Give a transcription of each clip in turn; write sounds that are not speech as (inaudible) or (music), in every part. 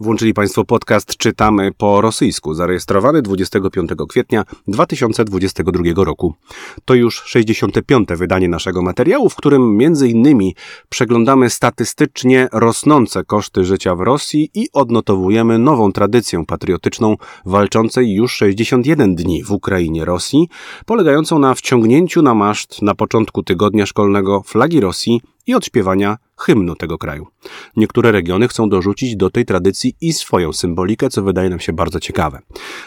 Włączyli Państwo podcast Czytamy po rosyjsku, zarejestrowany 25 kwietnia 2022 roku. To już 65. wydanie naszego materiału, w którym między innymi przeglądamy statystycznie rosnące koszty życia w Rosji i odnotowujemy nową tradycję patriotyczną walczącej już 61 dni w Ukrainie Rosji, polegającą na wciągnięciu na maszt na początku tygodnia szkolnego flagi Rosji i odśpiewania hymnu tego kraju. Niektóre regiony chcą dorzucić do tej tradycji i swoją symbolikę, co wydaje nam się bardzo ciekawe.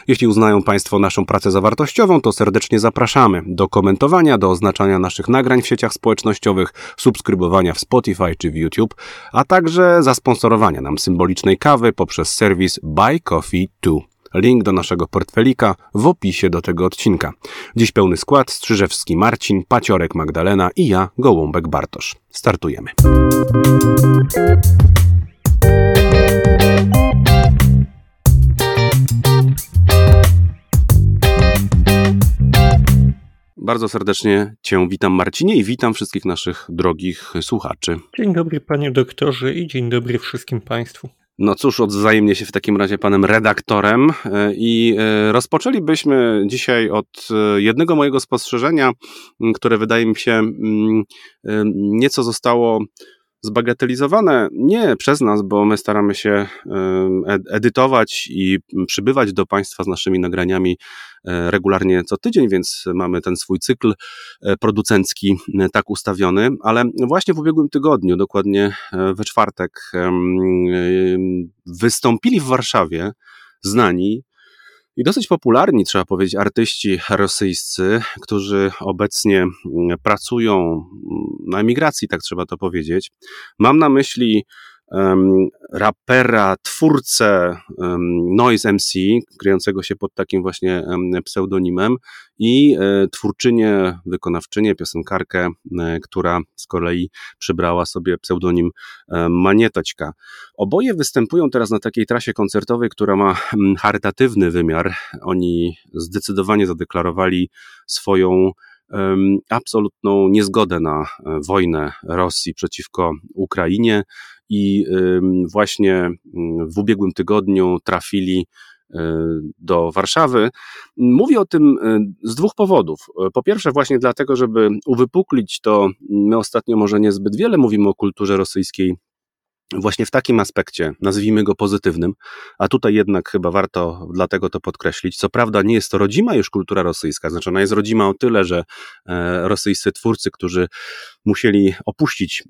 Jeśli uznają Państwo naszą pracę za wartościową, to serdecznie zapraszamy do komentowania, do oznaczania naszych nagrań w sieciach społecznościowych, subskrybowania w Spotify czy w YouTube, a także zasponsorowania nam symbolicznej kawy poprzez serwis Buy Coffee 2. Link do naszego portfelika w opisie do tego odcinka. Dziś pełny skład Strzyżewski Marcin, Paciorek Magdalena i ja, Gołąbek Bartosz. Startujemy. Bardzo serdecznie Cię witam, Marcinie, i witam wszystkich naszych drogich słuchaczy. Dzień dobry, panie doktorze, i dzień dobry wszystkim Państwu. No cóż, odzajemnie się w takim razie panem redaktorem e, i e, rozpoczęlibyśmy dzisiaj od e, jednego mojego spostrzeżenia, które wydaje mi się nieco zostało zbagatelizowane? Nie przez nas, bo my staramy się edytować i przybywać do Państwa z naszymi nagraniami e, regularnie co tydzień, więc mamy ten swój cykl e, producencki e, tak ustawiony, ale właśnie w ubiegłym tygodniu, dokładnie we czwartek, wystąpili w Warszawie znani i dosyć popularni, trzeba powiedzieć, artyści rosyjscy, którzy obecnie mm, pracują mm, na emigracji, tak trzeba to powiedzieć. Mam na myśli rapera, twórcę Noise MC, kryjącego się pod takim właśnie pseudonimem i e, twórczynię, wykonawczynię, piosenkarkę, e, która z kolei przybrała sobie pseudonim e, Manietoćka. Oboje występują teraz na takiej trasie koncertowej, która ma charytatywny wymiar. Oni zdecydowanie zadeklarowali swoją absolutną niezgodę na wojnę Rosji przeciwko Ukrainie i właśnie mm, w ubiegłym tygodniu trafili e, do Warszawy. Mówię o tym e, z dwóch powodów. Po pierwsze, właśnie dlatego, żeby uwypuklić to, my ostatnio może niezbyt wiele mówimy o kulturze rosyjskiej właśnie w takim aspekcie, nazwijmy go pozytywnym, a tutaj jednak chyba warto dlatego to podkreślić. Co prawda nie jest to rodzima już kultura rosyjska, znaczy ona jest rodzima o tyle, że e, rosyjscy twórcy, którzy musieli opuścić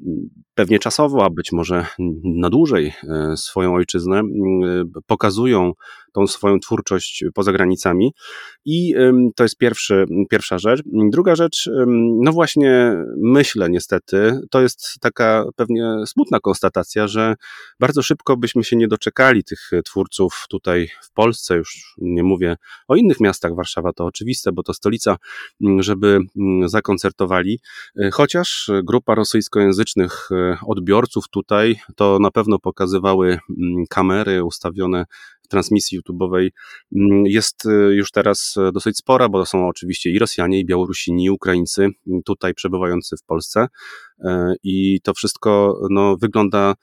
pewnie czasowo, a być może na dłużej e, swoją ojczyznę, pokazują tą swoją twórczość poza granicami. I to jest pierwszy, pierwsza rzecz. Druga rzecz, no właśnie myślę niestety, to jest taka pewnie smutna konstatacja, że bardzo szybko byśmy się nie doczekali tych twórców tutaj w Polsce, już nie mówię o innych miastach, Warszawa to oczywiste, bo to stolica, żeby zakoncertowali, e, grupa rosyjskojęzycznych e, odbiorców tutaj to na pewno pokazywały kamery ustawione transmisji YouTube'owej. Mm, jest y, już teraz e, dosyć spora, bo to są oczywiście i Rosjanie, i Białorusini, i Ukraińcy tutaj przebywający w Polsce. E, i to wszystko no, wygląda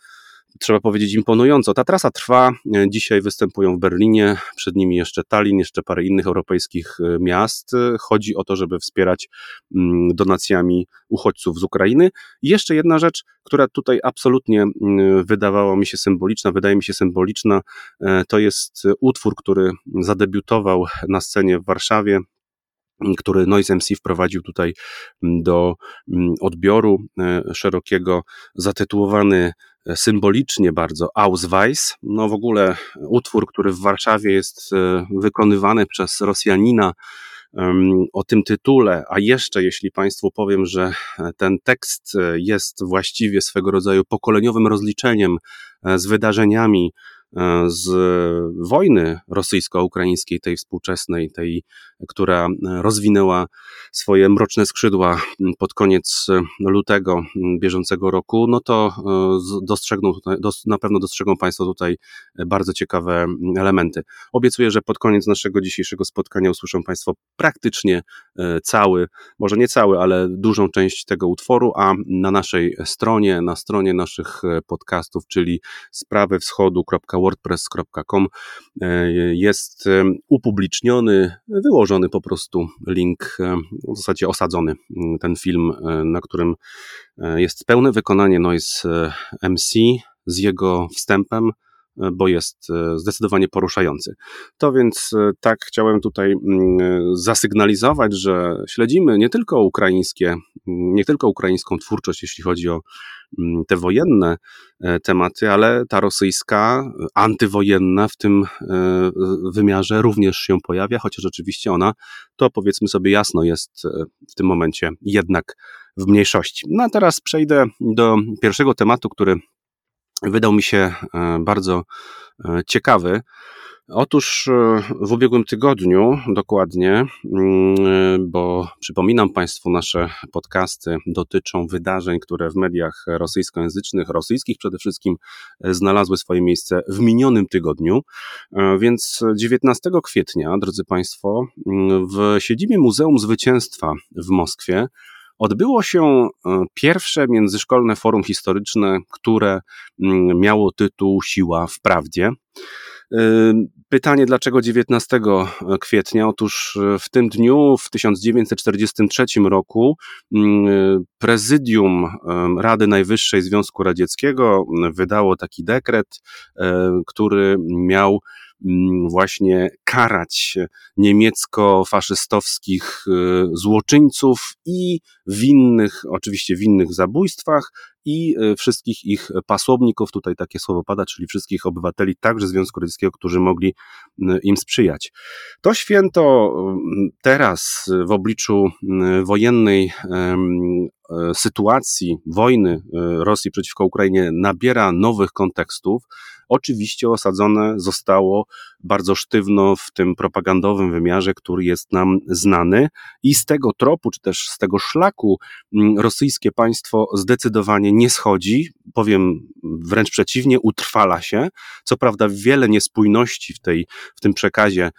trzeba powiedzieć, imponująco. Ta trasa trwa. E, dzisiaj występują w Berlinie, przed nimi jeszcze Tallinn, jeszcze parę innych europejskich e, miast. E, chodzi o to, żeby wspierać mm, donacjami uchodźców z Ukrainy. I jeszcze jedna rzecz, która tutaj absolutnie mm, wydawała mi się symboliczna, wydaje mi się symboliczna, to jest utwór, który zadebiutował na scenie w Warszawie który Noise MC wprowadził tutaj do odbioru szerokiego, zatytułowany symbolicznie bardzo Ausweis. No w ogóle utwór, który w Warszawie jest e, wykonywany przez Rosjanina o tym tytule, a jeszcze jeśli Państwu powiem, że ten tekst e, jest właściwie swego rodzaju pokoleniowym rozliczeniem e, z wydarzeniami E, z wojny rosyjsko-ukraińskiej, tej współczesnej, tej, która rozwinęła swoje mroczne skrzydła pod koniec lutego bieżącego roku, no to e, dostrzegną na pewno dostrzegą Państwo tutaj bardzo ciekawe elementy. Obiecuję, że pod koniec naszego dzisiejszego spotkania usłyszą Państwo praktycznie e, cały, może nie cały, ale dużą część tego utworu, a na naszej stronie, na stronie naszych podcastów, czyli sprawywschodu.pl www.wordpress.com jest upubliczniony, wyłożony po prostu link, w zasadzie osadzony ten film, na którym jest pełne wykonanie Noise MC z jego wstępem, bo jest e, zdecydowanie poruszający. To więc e, tak chciałem tutaj mm, zasygnalizować, że śledzimy nie tylko ukraińskie, mm, nie tylko ukraińską twórczość, jeśli chodzi o mm, te wojenne e, tematy, ale ta rosyjska, antywojenna w tym wymiarze również się pojawia, chociaż oczywiście ona, to powiedzmy sobie jasno, jest w tym momencie jednak w mniejszości. No a teraz przejdę do pierwszego tematu, który wydał mi się e, bardzo e, ciekawy. Otóż e, w ubiegłym tygodniu dokładnie, mm, bo przypominam Państwu, nasze podcasty dotyczą wydarzeń, które w mediach rosyjskojęzycznych, rosyjskich przede wszystkim, znalazły swoje miejsce w minionym tygodniu. Więc 19 kwietnia, drodzy Państwo, mm, w siedzibie Muzeum Zwycięstwa w Moskwie odbyło się e, pierwsze międzyszkolne forum historyczne, które mm, miało tytuł Siła w Prawdzie. E, pytanie, dlaczego 19 kwietnia? Otóż e, w tym dniu, w 1943 roku, mm, prezydium Rady Najwyższej Związku Radzieckiego wydało taki dekret, który miał właśnie karać niemiecko-faszystowskich y, złoczyńców i winnych, oczywiście winnych zabójstwach i y, wszystkich ich pasłowników, tutaj takie słowo pada, czyli wszystkich obywateli także Związku Radzieckiego, którzy mogli y, im sprzyjać. To święto teraz w obliczu wojennej sytuacji wojny Rosji przeciwko Ukrainie nabiera nowych kontekstów oczywiście osadzone zostało bardzo sztywno w tym propagandowym wymiarze, który jest nam znany i z tego tropu, czy też z tego szlaku mm, rosyjskie państwo zdecydowanie nie schodzi, powiem wręcz przeciwnie, utrwala się. Co prawda wiele niespójności w, tej, w tym przekazie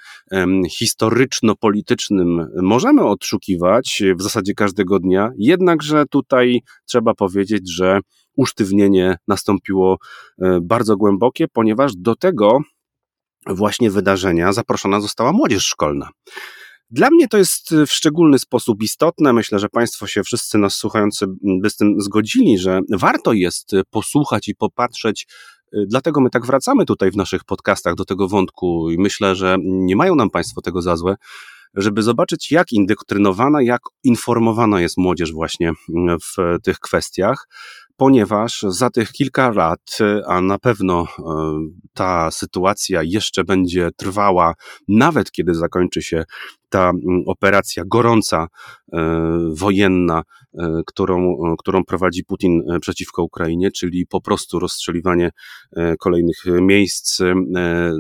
historyczno-politycznym możemy odszukiwać w zasadzie każdego dnia, jednakże tutaj trzeba powiedzieć, że usztywnienie nastąpiło e, bardzo głębokie, ponieważ do tego właśnie wydarzenia zaproszona została młodzież szkolna. Dla mnie to jest w szczególny sposób istotne. Myślę, że Państwo się wszyscy nas słuchający by z tym zgodzili, że warto jest posłuchać i popatrzeć. E, dlatego my tak wracamy tutaj w naszych podcastach do tego wątku i myślę, że nie mają nam Państwo tego za złe, żeby zobaczyć, jak indoktrynowana, jak informowana jest młodzież właśnie w tych kwestiach ponieważ za tych kilka lat, a na pewno e, ta sytuacja jeszcze będzie trwała, nawet kiedy zakończy się ta operacja gorąca, e, wojenna, e, którą, którą prowadzi Putin przeciwko Ukrainie, czyli po prostu rozstrzeliwanie kolejnych miejsc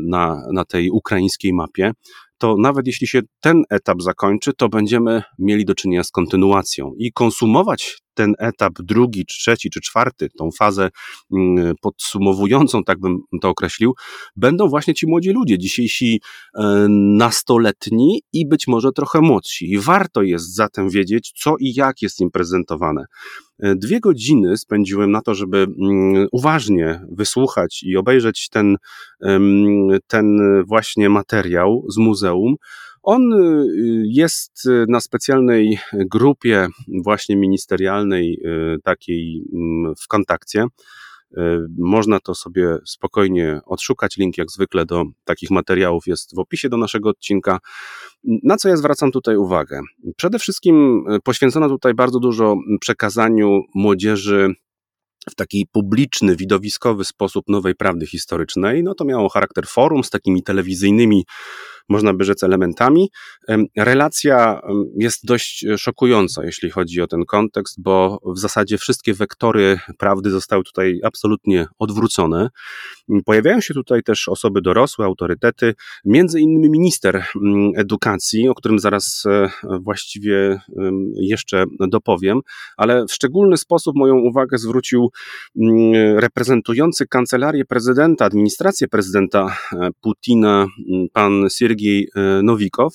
na, na tej ukraińskiej mapie to nawet jeśli się ten etap zakończy, to będziemy mieli do czynienia z kontynuacją i konsumować ten etap drugi, czy trzeci, czy czwarty, tą fazę mm, podsumowującą, tak bym to określił, będą właśnie ci młodzi ludzie, dzisiejsi e, nastoletni i być może trochę młodsi. I warto jest zatem wiedzieć, co i jak jest im prezentowane. E, dwie godziny spędziłem na to, żeby mm, uważnie wysłuchać i obejrzeć ten, ten właśnie materiał z muzeum. On y, jest na specjalnej grupie właśnie ministerialnej, y, takiej mm, w kontakcie. Y, można to sobie spokojnie odszukać. Link, jak zwykle, do takich materiałów jest w opisie do naszego odcinka. Na co ja zwracam tutaj uwagę? Przede wszystkim poświęcono tutaj bardzo dużo przekazaniu młodzieży w taki publiczny, widowiskowy sposób nowej prawdy historycznej. No to miało charakter forum z takimi telewizyjnymi można by rzec, elementami. Relacja jest dość szokująca, jeśli chodzi o ten kontekst, bo w zasadzie wszystkie wektory prawdy zostały tutaj absolutnie odwrócone. Pojawiają się tutaj też osoby dorosłe, autorytety, między innymi minister edukacji, o którym zaraz e, właściwie jeszcze dopowiem, ale w szczególny sposób moją uwagę zwrócił reprezentujący kancelarię prezydenta, administrację prezydenta e, Putina, pan Siergiej Sergiej e, Nowikow,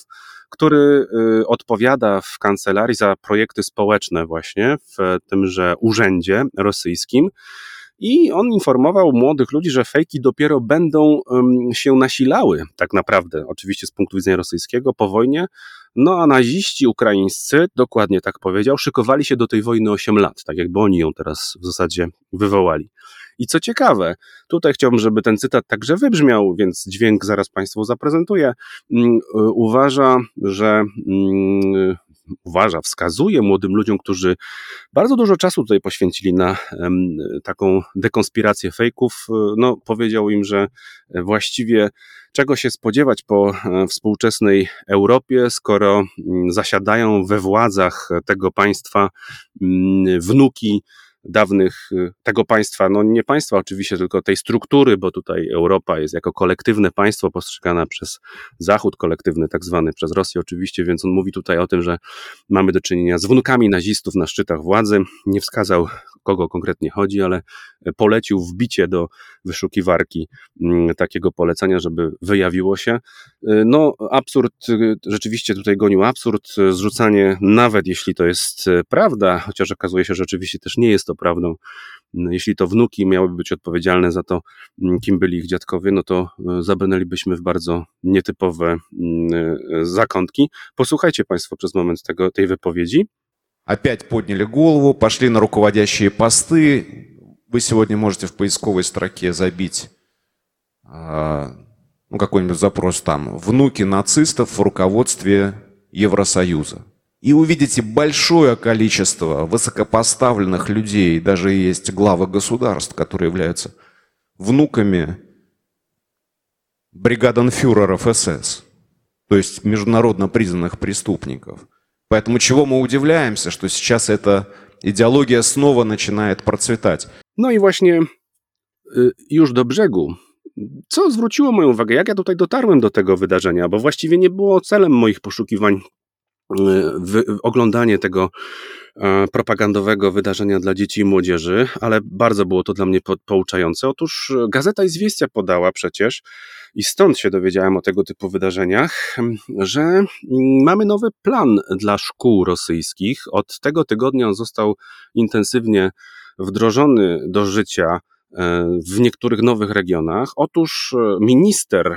który e, odpowiada w kancelarii za projekty społeczne właśnie w tymże urzędzie rosyjskim. I on informował młodych ludzi, że fejki dopiero będą się nasilały, tak naprawdę, oczywiście z punktu widzenia rosyjskiego, po wojnie. No a naziści ukraińscy, dokładnie tak powiedział, szykowali się do tej wojny 8 lat, tak jakby oni ją teraz w zasadzie wywołali. I co ciekawe, tutaj chciałbym, żeby ten cytat także wybrzmiał, więc dźwięk zaraz Państwu zaprezentuję. Mm, uważa, że mm, uważa, wskazuje młodym ludziom, którzy bardzo dużo czasu tutaj poświęcili na taką dekonspirację fejków, no powiedział im, że właściwie czego się spodziewać po e, współczesnej Europie, skoro mm, zasiadają we władzach tego państwa wnuki dawnych y, tego państwa, no nie państwa oczywiście, tylko tej struktury, bo tutaj Europa jest jako kolektywne państwo postrzegana przez Zachód, kolektywny tak zwany przez Rosję oczywiście, więc on mówi tutaj o tym, że mamy do czynienia z wnukami nazistów na szczytach władzy. Nie wskazał, kogo konkretnie chodzi, ale polecił wbicie do wyszukiwarki mm, takiego polecenia, żeby wyjawiło się. Y, no, absurd, y, rzeczywiście tutaj gonił absurd, zrzucanie, nawet jeśli to jest prawda, chociaż okazuje się, że rzeczywiście też nie jest to prawdą. Mm, jeśli to wnuki miałyby być odpowiedzialne za to, mm, kim byli ich dziadkowie, no to y, zabrnęlibyśmy w bardzo nietypowe zakątki. Posłuchajcie Państwo przez moment tego, tej wypowiedzi. Опять подняли голову, пошли на руководящие посты, Вы сегодня можете в поисковой строке забить ну, какой-нибудь запрос там «Внуки нацистов в руководстве Евросоюза». И увидите большое количество высокопоставленных людей, даже есть главы государств, которые являются внуками бригаденфюреров СС, то есть международно признанных преступников. Поэтому чего мы удивляемся, что сейчас эта идеология снова начинает процветать. No i właśnie y, już do brzegu. Co zwróciło moją uwagę? Jak ja tutaj dotarłem do tego wydarzenia? Bo właściwie nie było celem moich poszukiwań y, oglądanie tego e, propagandowego wydarzenia dla dzieci i młodzieży, ale bardzo było to dla mnie pouczające. Otóż e, Gazeta Izwiestia podała przecież, i stąd się dowiedziałem o tego typu wydarzeniach, że mm, mamy nowy plan dla szkół rosyjskich. Od tego tygodnia on został intensywnie wdrożony do życia e, w niektórych nowych regionach. Otóż minister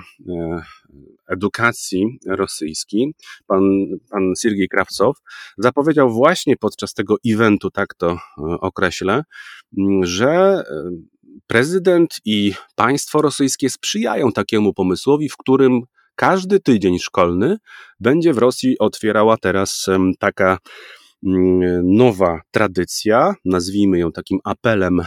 edukacji rosyjski, pan, pan Siergiej Krawcow, zapowiedział właśnie podczas tego eventu, tak to określę, że prezydent i państwo rosyjskie sprzyjają takiemu pomysłowi, w którym każdy tydzień szkolny będzie w Rosji otwierała teraz taka Mm, nowa tradycja, nazwijmy ją takim apelem e,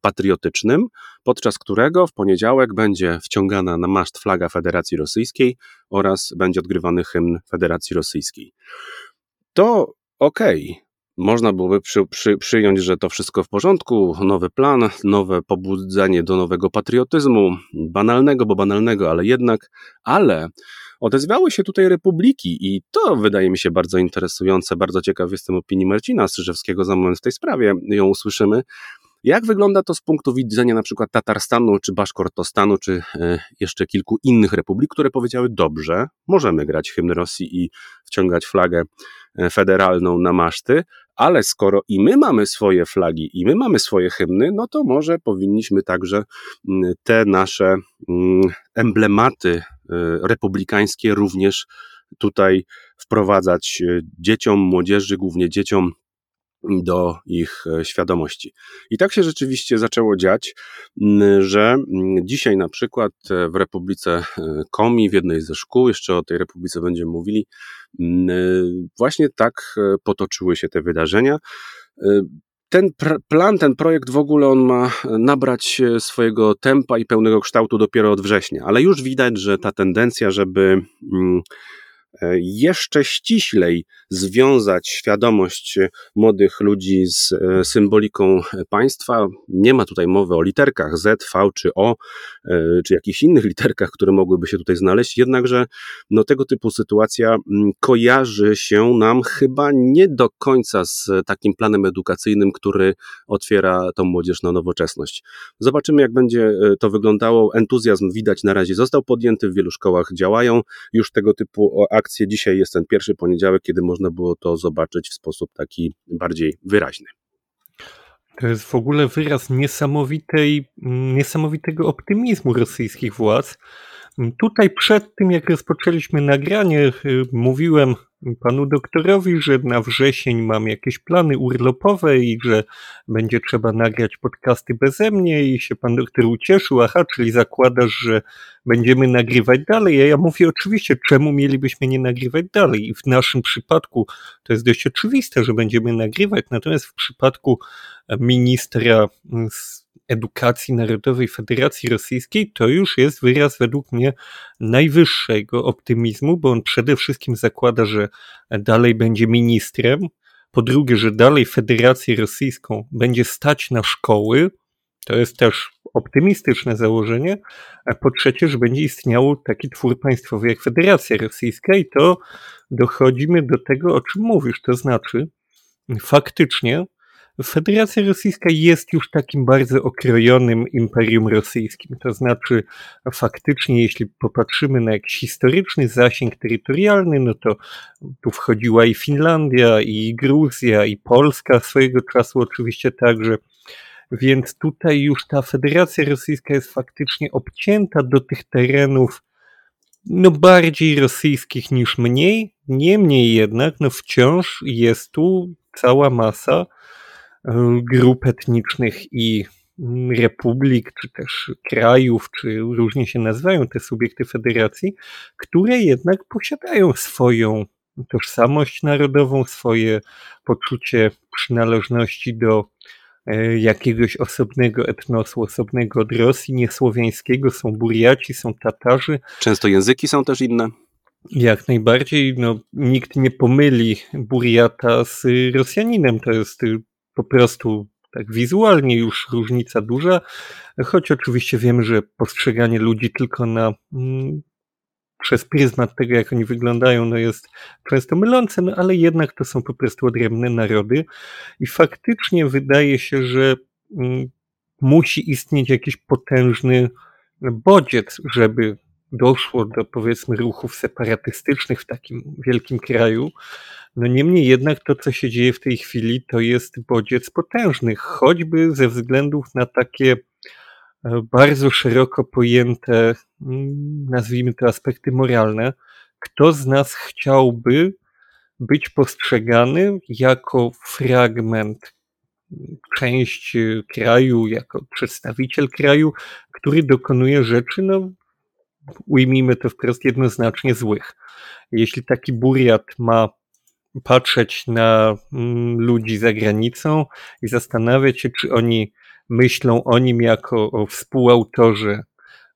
patriotycznym, podczas którego w poniedziałek będzie wciągana na maszt flaga Federacji Rosyjskiej oraz będzie odgrywany hymn Federacji Rosyjskiej. To okej. Okay. Można byłoby przy, przy, przyjąć, że to wszystko w porządku, nowy plan, nowe pobudzenie do nowego patriotyzmu, banalnego, bo banalnego, ale jednak, ale Odezwały się tutaj republiki i to wydaje mi się bardzo interesujące. Bardzo ciekaw jestem opinii Marcina Strzyżewskiego za moment w tej sprawie. Ją usłyszymy. Jak wygląda to z punktu widzenia na przykład Tatarstanu, czy Baszkortostanu, czy e, jeszcze kilku innych republik, które powiedziały dobrze, możemy grać hymn Rosji i wciągać flagę e, federalną na maszty, ale skoro i my mamy swoje flagi, i my mamy swoje hymny, no to może powinniśmy także mm, te nasze mm, emblematy E, republikańskie również tutaj wprowadzać dzieciom, młodzieży, głównie dzieciom do ich e, świadomości. I tak się rzeczywiście zaczęło dziać, że dzisiaj na przykład w Republice Komi, w jednej ze szkół, jeszcze o tej Republice będziemy mówili, właśnie tak potoczyły się te wydarzenia ten plan, ten projekt w ogóle on ma nabrać swojego tempa i pełnego kształtu dopiero od września, ale już widać, że ta tendencja, żeby E, jeszcze ściślej związać świadomość młodych ludzi z e, symboliką państwa. Nie ma tutaj mowy o literkach Z, V czy O, e, czy jakichś innych literkach, które mogłyby się tutaj znaleźć, jednakże no, tego typu sytuacja mm, kojarzy się nam chyba nie do końca z takim planem edukacyjnym, który otwiera tą młodzież na nowoczesność. Zobaczymy, jak będzie to wyglądało. Entuzjazm widać na razie został podjęty, w wielu szkołach działają już tego typu akcje. Dzisiaj jest ten pierwszy poniedziałek, kiedy można było to zobaczyć w sposób taki bardziej wyraźny. To jest w ogóle wyraz niesamowitej, niesamowitego optymizmu rosyjskich władz. Tutaj przed tym, jak rozpoczęliśmy nagranie, y, mówiłem panu doktorowi, że na wrzesień mam jakieś plany urlopowe i że będzie trzeba nagrać podcasty beze mnie i się pan doktor ucieszył, aha, czyli zakładasz, że będziemy nagrywać dalej, a ja mówię oczywiście, czemu mielibyśmy nie nagrywać dalej? I w naszym przypadku to jest dość oczywiste, że będziemy nagrywać, natomiast w przypadku ministra Edukacji Narodowej Federacji Rosyjskiej, to już jest wyraz według mnie najwyższego optymizmu, bo on przede wszystkim zakłada, że dalej będzie ministrem, po drugie, że dalej Federację Rosyjską będzie stać na szkoły, to jest też optymistyczne założenie, a po trzecie, że będzie istniał taki twór państwowy jak Federacja Rosyjska i to dochodzimy do tego, o czym mówisz, to znaczy faktycznie Federacja Rosyjska jest już takim bardzo okrojonym imperium rosyjskim. To znaczy, faktycznie, jeśli popatrzymy na jakiś historyczny zasięg terytorialny, no to tu wchodziła i Finlandia, i Gruzja, i Polska swojego czasu oczywiście także. Więc tutaj już ta Federacja Rosyjska jest faktycznie obcięta do tych terenów no bardziej rosyjskich niż mniej. Niemniej jednak, no wciąż jest tu cała masa grup etnicznych i republik, czy też krajów, czy różnie się nazywają te subiekty federacji, które jednak posiadają swoją tożsamość narodową, swoje poczucie przynależności do e, jakiegoś osobnego etnosu, osobnego od Rosji, niesłowiańskiego, są Buriaci, są Tatarzy. Często języki są też inne. Jak najbardziej, no, nikt nie pomyli Buriata z Rosjaninem, to jest po prostu tak wizualnie już różnica duża, choć oczywiście wiemy, że postrzeganie ludzi tylko na mm, przez pryzmat tego, jak oni wyglądają, no jest często mylące, no ale jednak to są po prostu odrębne narody i faktycznie wydaje się, że mm, musi istnieć jakiś potężny bodziec, żeby doszło do powiedzmy ruchów separatystycznych w takim wielkim kraju, no niemniej jednak to, co się dzieje w tej chwili, to jest bodziec potężny, choćby ze względów na takie e, bardzo szeroko pojęte, mm, nazwijmy to aspekty moralne. Kto z nas chciałby być postrzegany jako fragment, część kraju, jako przedstawiciel kraju, który dokonuje rzeczy, no ujmijmy to wprost, jednoznacznie złych. Jeśli taki buriat ma patrzeć na mm, ludzi za granicą i zastanawiać się, czy oni myślą o nim jako o współautorze,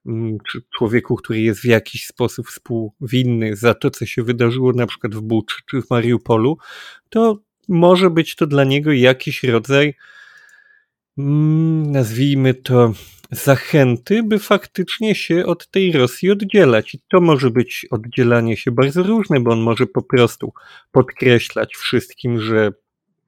mm, czy człowieku, który jest w jakiś sposób współwinny za to, co się wydarzyło na przykład w Buczy czy w Mariupolu, to może być to dla niego jakiś rodzaj, nazwijmy to, zachęty, by faktycznie się od tej Rosji oddzielać. I to może być oddzielanie się bardzo różne, bo on może po prostu podkreślać wszystkim, że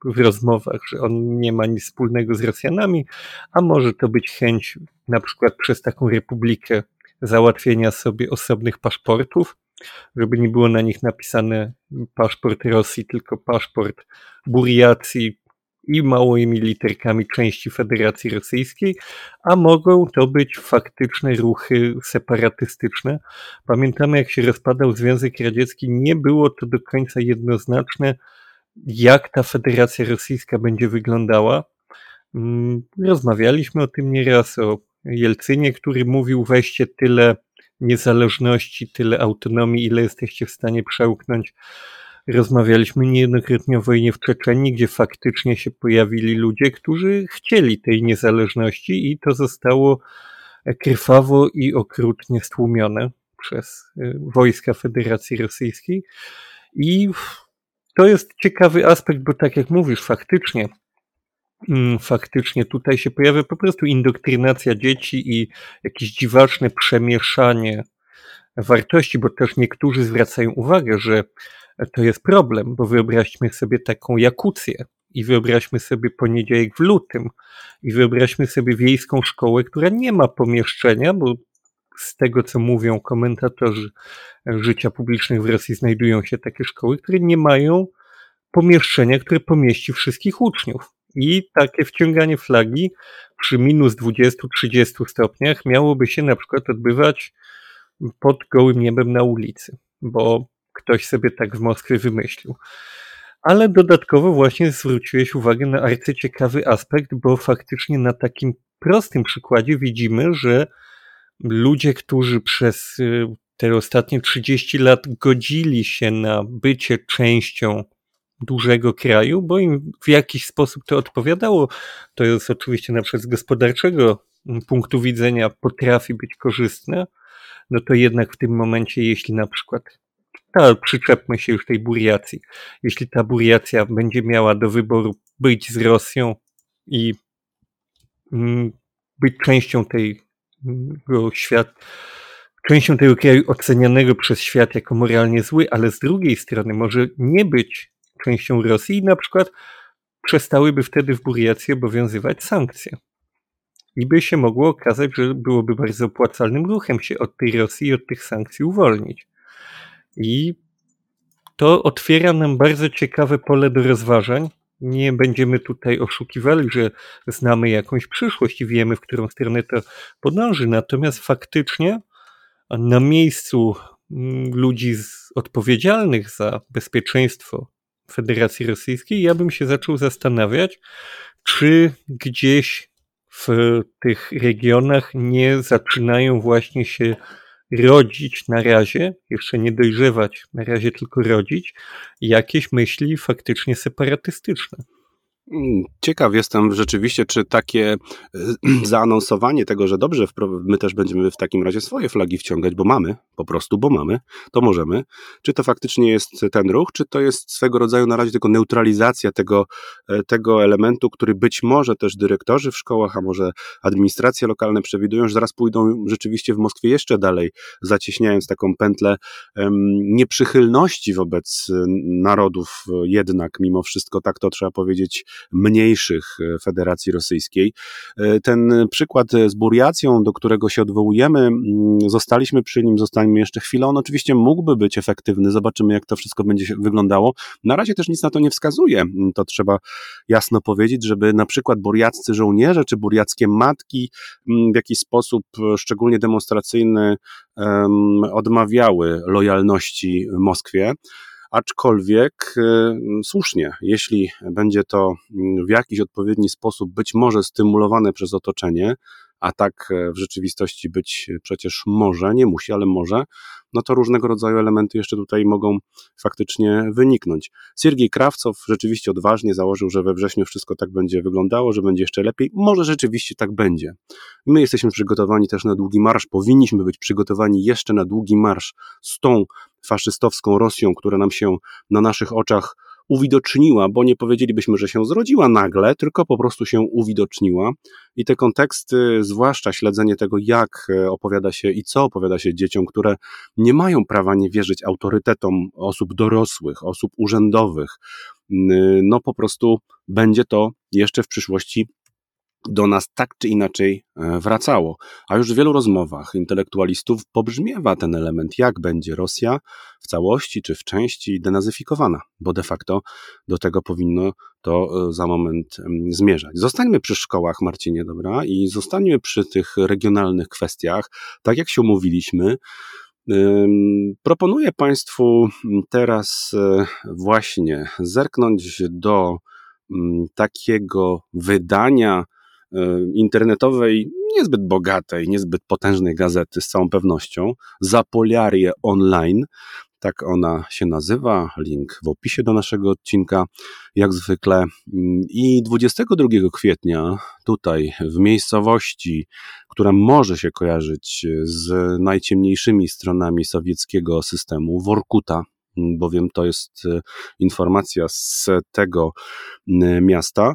w rozmowach, że on nie ma nic wspólnego z Rosjanami, a może to być chęć na przykład przez taką republikę załatwienia sobie osobnych paszportów, żeby nie było na nich napisane paszport Rosji, tylko paszport Buriacji, i małymi literkami części Federacji Rosyjskiej, a mogą to być faktyczne ruchy separatystyczne. Pamiętamy, jak się rozpadał Związek Radziecki, nie było to do końca jednoznaczne, jak ta Federacja Rosyjska będzie wyglądała. Mm, rozmawialiśmy o tym nieraz, o Jelcynie, który mówił weźcie tyle niezależności, tyle autonomii, ile jesteście w stanie przełknąć Rozmawialiśmy niejednokrotnie o wojnie w Czeczeniu, gdzie faktycznie się pojawili ludzie, którzy chcieli tej niezależności i to zostało krwawo i okrutnie stłumione przez y, wojska Federacji Rosyjskiej. I to jest ciekawy aspekt, bo tak jak mówisz, faktycznie mm, faktycznie tutaj się pojawia po prostu indoktrynacja dzieci i jakieś dziwaczne przemieszanie wartości, bo też niektórzy zwracają uwagę, że to jest problem, bo wyobraźmy sobie taką Jakucję i wyobraźmy sobie poniedziałek w lutym i wyobraźmy sobie wiejską szkołę, która nie ma pomieszczenia, bo z tego, co mówią komentatorzy życia publicznych w Rosji, znajdują się takie szkoły, które nie mają pomieszczenia, które pomieści wszystkich uczniów. I takie wciąganie flagi przy minus 20-30 stopniach miałoby się na przykład odbywać pod gołym niebem na ulicy, bo ktoś sobie tak w Moskwie wymyślił. Ale dodatkowo właśnie zwróciłeś uwagę na arcyciekawy aspekt, bo faktycznie na takim prostym przykładzie widzimy, że ludzie, którzy przez y, te ostatnie 30 lat godzili się na bycie częścią dużego kraju, bo im w jakiś sposób to odpowiadało. To jest oczywiście na przykład z gospodarczego punktu widzenia potrafi być korzystne, no to jednak w tym momencie, jeśli na przykład przyczepmy się już tej Buriacji, jeśli ta Buriacja będzie miała do wyboru być z Rosją i mm, być częścią tej świat, częścią tego kraju ocenianego przez świat jako moralnie zły, ale z drugiej strony może nie być częścią Rosji i na przykład przestałyby wtedy w Buriacji obowiązywać sankcje. I by się mogło okazać, że byłoby bardzo opłacalnym ruchem się od tej Rosji i od tych sankcji uwolnić. I to otwiera nam bardzo ciekawe pole do rozważań. Nie będziemy tutaj oszukiwali, że znamy jakąś przyszłość i wiemy, w którą stronę to podąży. Natomiast faktycznie na miejscu mm, ludzi odpowiedzialnych za bezpieczeństwo Federacji Rosyjskiej, ja bym się zaczął zastanawiać, czy gdzieś w tych regionach nie zaczynają właśnie się rodzić na razie, jeszcze nie dojrzewać, na razie tylko rodzić, jakieś myśli faktycznie separatystyczne. Ciekaw jestem rzeczywiście, czy takie e, (clears throat) zaanonsowanie tego, że dobrze, my też będziemy w takim razie swoje flagi wciągać, bo mamy, po prostu, bo mamy, to możemy. Czy to faktycznie jest ten ruch, czy to jest swego rodzaju na razie tylko neutralizacja tego, e, tego elementu, który być może też dyrektorzy w szkołach, a może administracje lokalne przewidują, że zaraz pójdą rzeczywiście w Moskwie jeszcze dalej, zacieśniając taką pętlę nieprzychylności wobec e, narodów jednak, mimo wszystko, tak to trzeba powiedzieć, mniejszych e, Federacji Rosyjskiej. E, ten przykład z Buriacją, do którego się odwołujemy, mm, zostaliśmy przy nim, zostańmy jeszcze chwilę. On oczywiście mógłby być efektywny, zobaczymy jak to wszystko będzie wyglądało. Na razie też nic na to nie wskazuje, mm, to trzeba jasno powiedzieć, żeby na przykład buriaccy żołnierze czy buriackie matki mm, w jakiś sposób e, szczególnie demonstracyjny odmawiały lojalności Moskwie aczkolwiek y, słusznie, jeśli będzie to w jakiś odpowiedni sposób być może stymulowane przez otoczenie, a tak e, w rzeczywistości być przecież może, nie musi, ale może, no to różnego rodzaju elementy jeszcze tutaj mogą faktycznie wyniknąć. Siergiej Krawcow rzeczywiście odważnie założył, że we wrześniu wszystko tak będzie wyglądało, że będzie jeszcze lepiej. Może rzeczywiście tak będzie. My jesteśmy przygotowani też na długi marsz, powinniśmy być przygotowani jeszcze na długi marsz z tą faszystowską Rosją, która nam się na naszych oczach uwidoczniła, bo nie powiedzielibyśmy, że się zrodziła nagle, tylko po prostu się uwidoczniła. I te konteksty, zwłaszcza śledzenie tego, jak e, opowiada się i co opowiada się dzieciom, które nie mają prawa nie wierzyć autorytetom osób dorosłych, osób urzędowych, no po prostu będzie to jeszcze w przyszłości do nas tak czy inaczej e, wracało. A już w wielu rozmowach intelektualistów pobrzmiewa ten element, jak będzie Rosja w całości czy w części denazyfikowana, bo de facto do tego powinno to e, za moment zmierzać. Zostańmy przy szkołach, Marcinie, dobra, i zostańmy przy tych regionalnych kwestiach, tak jak się umówiliśmy. Proponuję Państwu teraz e, właśnie zerknąć do takiego wydania internetowej, niezbyt bogatej, niezbyt potężnej gazety z całą pewnością, Zapoliarie Online, tak ona się nazywa, link w opisie do naszego odcinka, jak zwykle. I 22 kwietnia, tutaj w miejscowości, która może się kojarzyć z najciemniejszymi stronami sowieckiego systemu, Workuta, bowiem to jest e, informacja z tego miasta.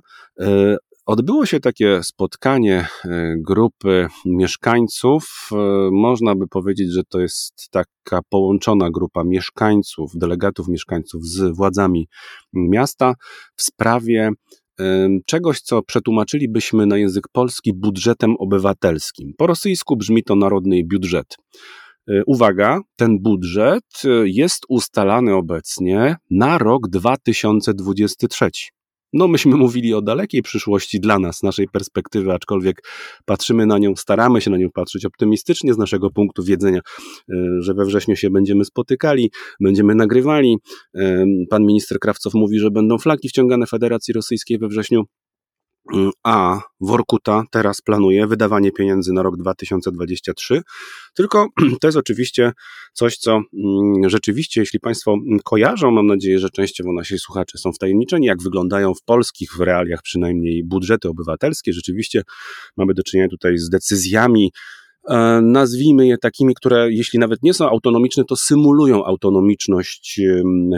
Odbyło się takie spotkanie e, grupy mieszkańców. E, można by powiedzieć, że to jest taka połączona grupa mieszkańców, delegatów mieszkańców z władzami miasta w sprawie e, czegoś, co przetłumaczylibyśmy na język polski budżetem obywatelskim. Po rosyjsku brzmi to narodny budżet. Uwaga, ten budżet jest ustalany obecnie na rok 2023. No, myśmy mówili o dalekiej przyszłości dla nas, naszej perspektywy, aczkolwiek patrzymy na nią, staramy się na nią patrzeć optymistycznie z naszego punktu widzenia, e, że we wrześniu się będziemy spotykali, będziemy nagrywali. E, pan minister Krawcow mówi, że będą flagi wciągane Federacji Rosyjskiej we wrześniu. A Workuta teraz planuje wydawanie pieniędzy na rok 2023, tylko (clears throat) to jest oczywiście coś, co mm, rzeczywiście, jeśli Państwo kojarzą, mam nadzieję, że częściowo nasi słuchacze są wtajemniczeni, jak wyglądają w polskich w realiach przynajmniej budżety obywatelskie. Rzeczywiście mamy do czynienia tutaj z decyzjami e, nazwijmy je takimi, które jeśli nawet nie są autonomiczne, to symulują autonomiczność,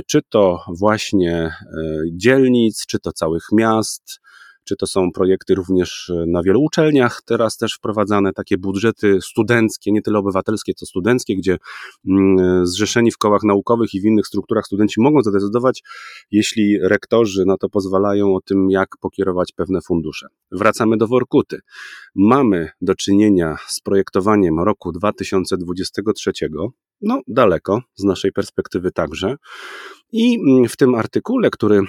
czy to właśnie e, dzielnic, czy to całych miast, czy to są projekty również e, na wielu uczelniach, teraz też wprowadzane takie budżety studenckie, nie tyle obywatelskie, co studenckie, gdzie mm, e, zrzeszeni w kołach naukowych i w innych strukturach studenci mogą zadecydować, jeśli rektorzy na to pozwalają, o tym, jak pokierować pewne fundusze. Wracamy do Workuty. Mamy do czynienia z projektowaniem roku 2023, no daleko z naszej perspektywy także. I mm, w tym artykule, który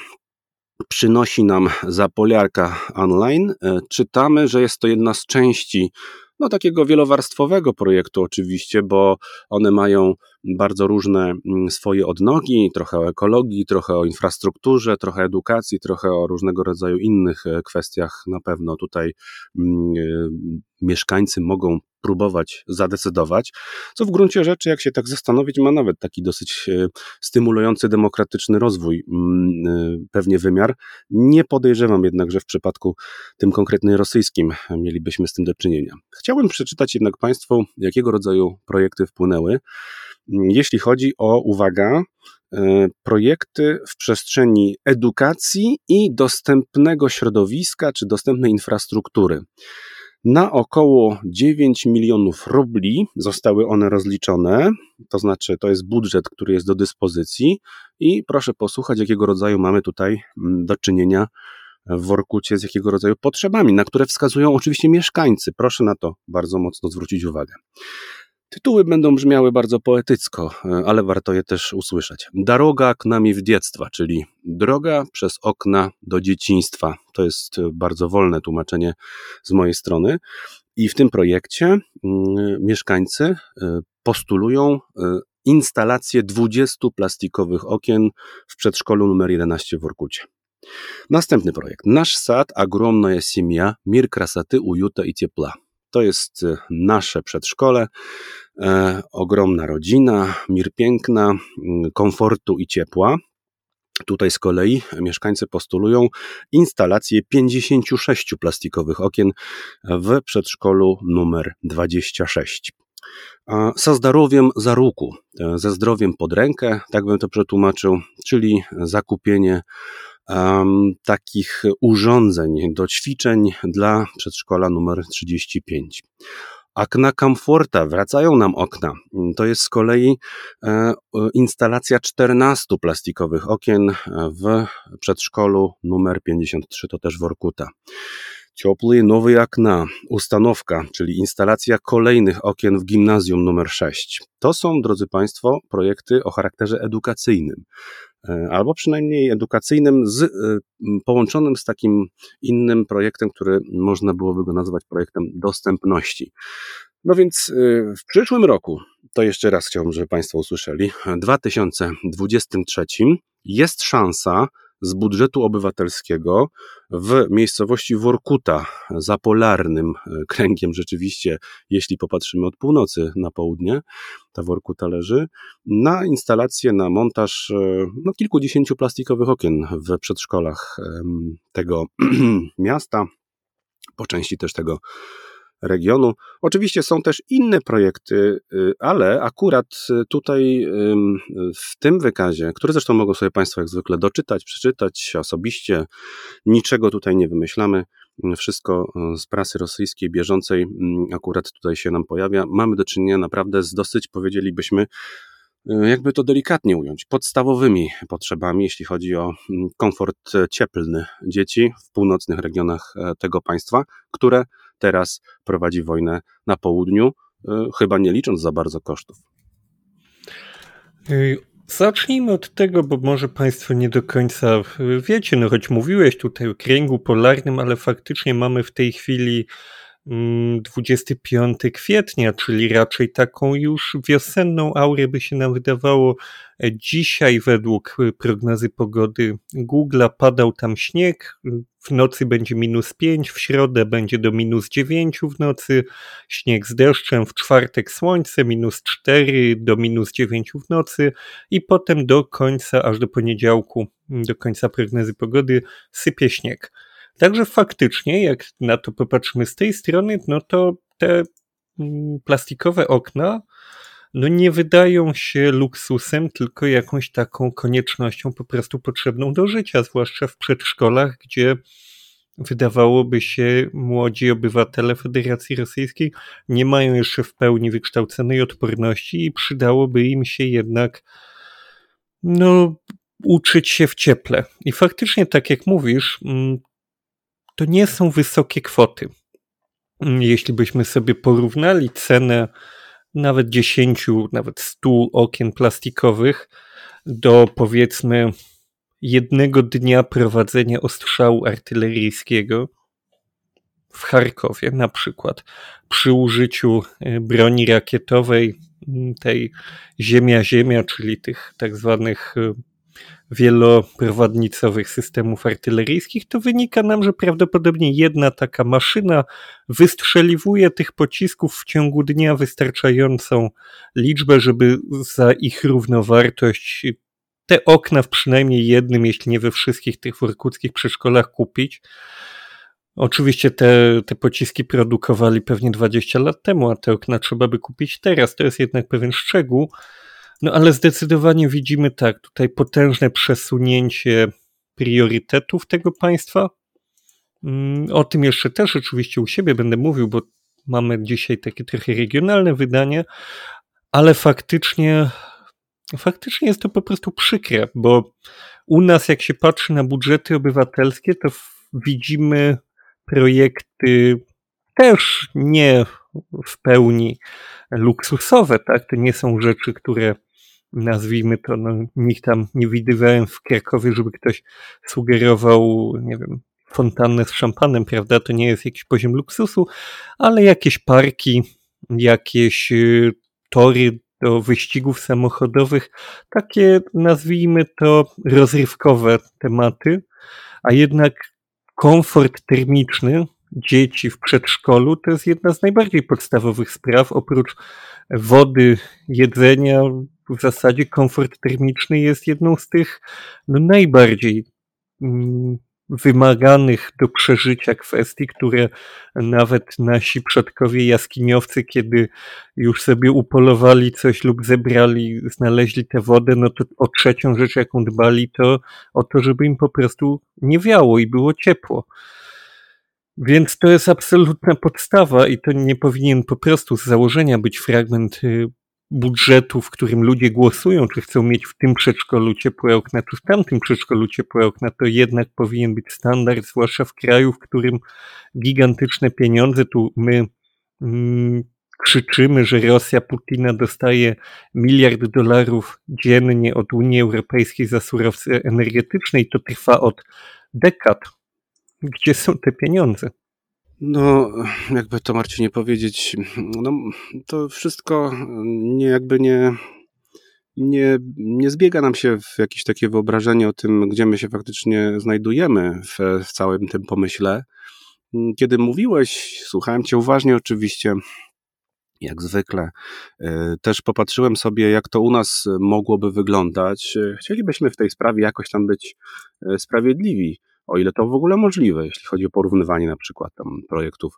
przynosi nam Zapoliarka Online, e, czytamy, że jest to jedna z części no, takiego wielowarstwowego projektu oczywiście, bo one mają bardzo różne mm, swoje odnogi, trochę o ekologii, trochę o infrastrukturze, trochę edukacji, trochę o różnego rodzaju innych e, kwestiach. Na pewno tutaj mm, e, mieszkańcy mogą próbować zadecydować, co w gruncie rzeczy, jak się tak zastanowić, ma nawet taki dosyć e, stymulujący demokratyczny rozwój, mm, pewnie wymiar. Nie podejrzewam jednak, że w przypadku tym konkretnym rosyjskim mielibyśmy z tym do czynienia. Chciałbym przeczytać jednak Państwu, jakiego rodzaju projekty wpłynęły jeśli chodzi o, uwaga, e, projekty w przestrzeni edukacji i dostępnego środowiska czy dostępnej infrastruktury. Na około 9 milionów rubli zostały one rozliczone, to znaczy to jest budżet, który jest do dyspozycji i proszę posłuchać, jakiego rodzaju mamy tutaj mm, do czynienia w Workucie, z jakiego rodzaju potrzebami, na które wskazują oczywiście mieszkańcy. Proszę na to bardzo mocno zwrócić uwagę. Tytuły będą brzmiały bardzo poetycko, e, ale warto je też usłyszeć. Daroga k nami w dziectwa, czyli droga przez okna do dzieciństwa. To jest e, bardzo wolne tłumaczenie z mojej strony. I w tym projekcie mm, mieszkańcy e, postulują instalację 20 plastikowych okien w przedszkolu numer 11 w Orkucie. Następny projekt. Nasz sad, ogromna семья, mir krasaty, ujuta i ciepła. To jest e, nasze przedszkole, e, ogromna rodzina, mir piękna, komfortu i ciepła. Tutaj z kolei mieszkańcy postulują instalację 56 plastikowych okien w przedszkolu numer 26. Za zdrowiem za ruku, e, ze zdrowiem pod rękę, tak bym to przetłumaczył, czyli zakupienie um, takich urządzeń do ćwiczeń dla przedszkola numer 35. Okna komforta, wracają nam okna. To jest z kolei e, instalacja 14 plastikowych okien w przedszkolu numer 53, to też Workuta. Ciepły nowy okna, ustanowka, czyli instalacja kolejnych okien w gimnazjum numer 6. To są, drodzy Państwo, projekty o charakterze edukacyjnym. E, albo przynajmniej edukacyjnym, z, e, połączonym z takim innym projektem, który można byłoby go nazwać projektem dostępności. No więc e, w przyszłym roku, to jeszcze raz chciałbym, żeby Państwo usłyszeli, w 2023 jest szansa, z budżetu obywatelskiego w miejscowości Workuta, za polarnym e, kręgiem rzeczywiście, jeśli popatrzymy od północy na południe, ta Workuta leży, na instalację, na montaż e, no, kilkudziesięciu plastikowych okien w przedszkolach tego (clears throat) miasta, po części też tego regionu. Oczywiście są też inne projekty, y, ale akurat y, tutaj w tym wykazie, który zresztą mogą sobie Państwo jak zwykle doczytać, przeczytać osobiście, niczego tutaj nie wymyślamy. Wszystko y, z prasy rosyjskiej bieżącej mm, akurat tutaj się nam pojawia. Mamy do czynienia naprawdę z dosyć, powiedzielibyśmy, jakby to delikatnie ująć, podstawowymi potrzebami, jeśli chodzi o mm, komfort cieplny dzieci w północnych regionach e, tego państwa, które teraz prowadzi wojnę na południu, y, chyba nie licząc za bardzo kosztów. Zacznijmy od tego, bo może Państwo nie do końca wiecie, no choć mówiłeś tutaj o kręgu polarnym, ale faktycznie mamy w tej chwili 25 mm, kwietnia, czyli raczej taką już wiosenną aurę by się nam wydawało. Dzisiaj według prognozy pogody Google'a padał tam śnieg, w nocy będzie minus 5, w środę będzie do minus 9 w nocy, śnieg z deszczem, w czwartek słońce, minus 4 do minus 9 w nocy i potem do końca, aż do poniedziałku, do końca prognozy pogody sypie śnieg. Także faktycznie, jak na to popatrzymy z tej strony, no to te mm, plastikowe okna no nie wydają się luksusem, tylko jakąś taką koniecznością po prostu potrzebną do życia, zwłaszcza w przedszkolach, gdzie wydawałoby się młodzi obywatele Federacji Rosyjskiej nie mają jeszcze w pełni wykształconej odporności i przydałoby im się jednak no, uczyć się w cieple. I faktycznie, tak jak mówisz, mm, to nie są wysokie kwoty. Jeśli byśmy sobie porównali cenę nawet 10, nawet 100 okien plastikowych do powiedzmy jednego dnia prowadzenia ostrzału artyleryjskiego w Charkowie na przykład przy użyciu e, broni rakietowej tej ziemia-ziemia, czyli tych tak zwanych e, wieloprowadnicowych systemów artyleryjskich, to wynika nam, że prawdopodobnie jedna taka maszyna wystrzeliwuje tych pocisków w ciągu dnia wystarczającą liczbę, żeby za ich równowartość te okna w przynajmniej jednym, jeśli nie we wszystkich tych workuckich przedszkolach kupić. Oczywiście te, te pociski produkowali pewnie 20 lat temu, a te okna trzeba by kupić teraz. To jest jednak pewien szczegół. No ale zdecydowanie widzimy tak, tutaj potężne przesunięcie priorytetów tego państwa. Mm, o tym jeszcze też oczywiście u siebie będę mówił, bo mamy dzisiaj takie trochę regionalne wydanie, ale faktycznie, faktycznie jest to po prostu przykre, bo u nas, jak się patrzy na budżety obywatelskie, to widzimy projekty też nie w pełni luksusowe, tak? To nie są rzeczy, które nazwijmy to, no, nikt tam nie widywałem w Krakowie, żeby ktoś sugerował, nie wiem, fontannę z szampanem, prawda? To nie jest jakiś poziom luksusu, ale jakieś parki, jakieś y, tory do wyścigów samochodowych, takie nazwijmy to rozrywkowe tematy, a jednak komfort termiczny dzieci w przedszkolu to jest jedna z najbardziej podstawowych spraw, oprócz wody, jedzenia, w zasadzie komfort termiczny jest jedną z tych no, najbardziej mm, wymaganych do przeżycia kwestii, które nawet nasi przodkowie jaskiniowcy, kiedy już sobie upolowali coś lub zebrali, znaleźli tę wodę, no to o trzecią rzecz, jaką dbali, to o to, żeby im po prostu nie wiało i było ciepło. Więc to jest absolutna podstawa i to nie powinien po prostu z założenia być fragment y, budżetu, w którym ludzie głosują, czy chcą mieć w tym przedszkolu ciepłe okna, czy w tamtym przedszkolu ciepłe okna, to jednak powinien być standard, zwłaszcza w kraju, w którym gigantyczne pieniądze, tu my mm, krzyczymy, że Rosja Putina dostaje miliard dolarów dziennie od Unii Europejskiej za surowce energetyczne i to trwa od dekad. Gdzie są te pieniądze? No, jakby to Marcinie powiedzieć, no, to wszystko nie jakby nie, nie, nie zbiega nam się w jakieś takie wyobrażenie o tym, gdzie my się faktycznie znajdujemy w, w całym tym pomyśle. Kiedy mówiłeś, słuchałem Cię uważnie oczywiście, jak zwykle. E, też popatrzyłem sobie, jak to u nas mogłoby wyglądać. Chcielibyśmy w tej sprawie jakoś tam być e, sprawiedliwi o ile to w ogóle możliwe, jeśli chodzi o porównywanie na przykład tam projektów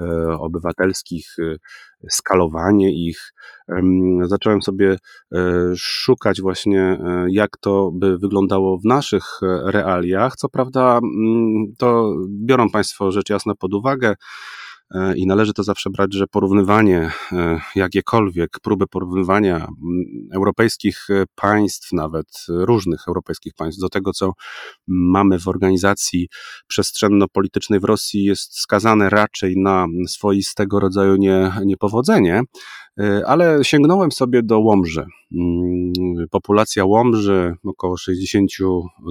e, obywatelskich, e, skalowanie ich. Zacząłem sobie e, szukać właśnie, jak to by wyglądało w naszych realiach. Co prawda, mm, to biorą Państwo rzecz jasna pod uwagę, i należy to zawsze brać, że porównywanie, e, jakiekolwiek próby porównywania europejskich e, państw, nawet różnych europejskich państw, do tego, co mamy w organizacji przestrzenno-politycznej w Rosji, jest skazane raczej na swoistego rodzaju nie, niepowodzenie. Ale sięgnąłem sobie do Łomży. Mm, populacja Łomży, około 60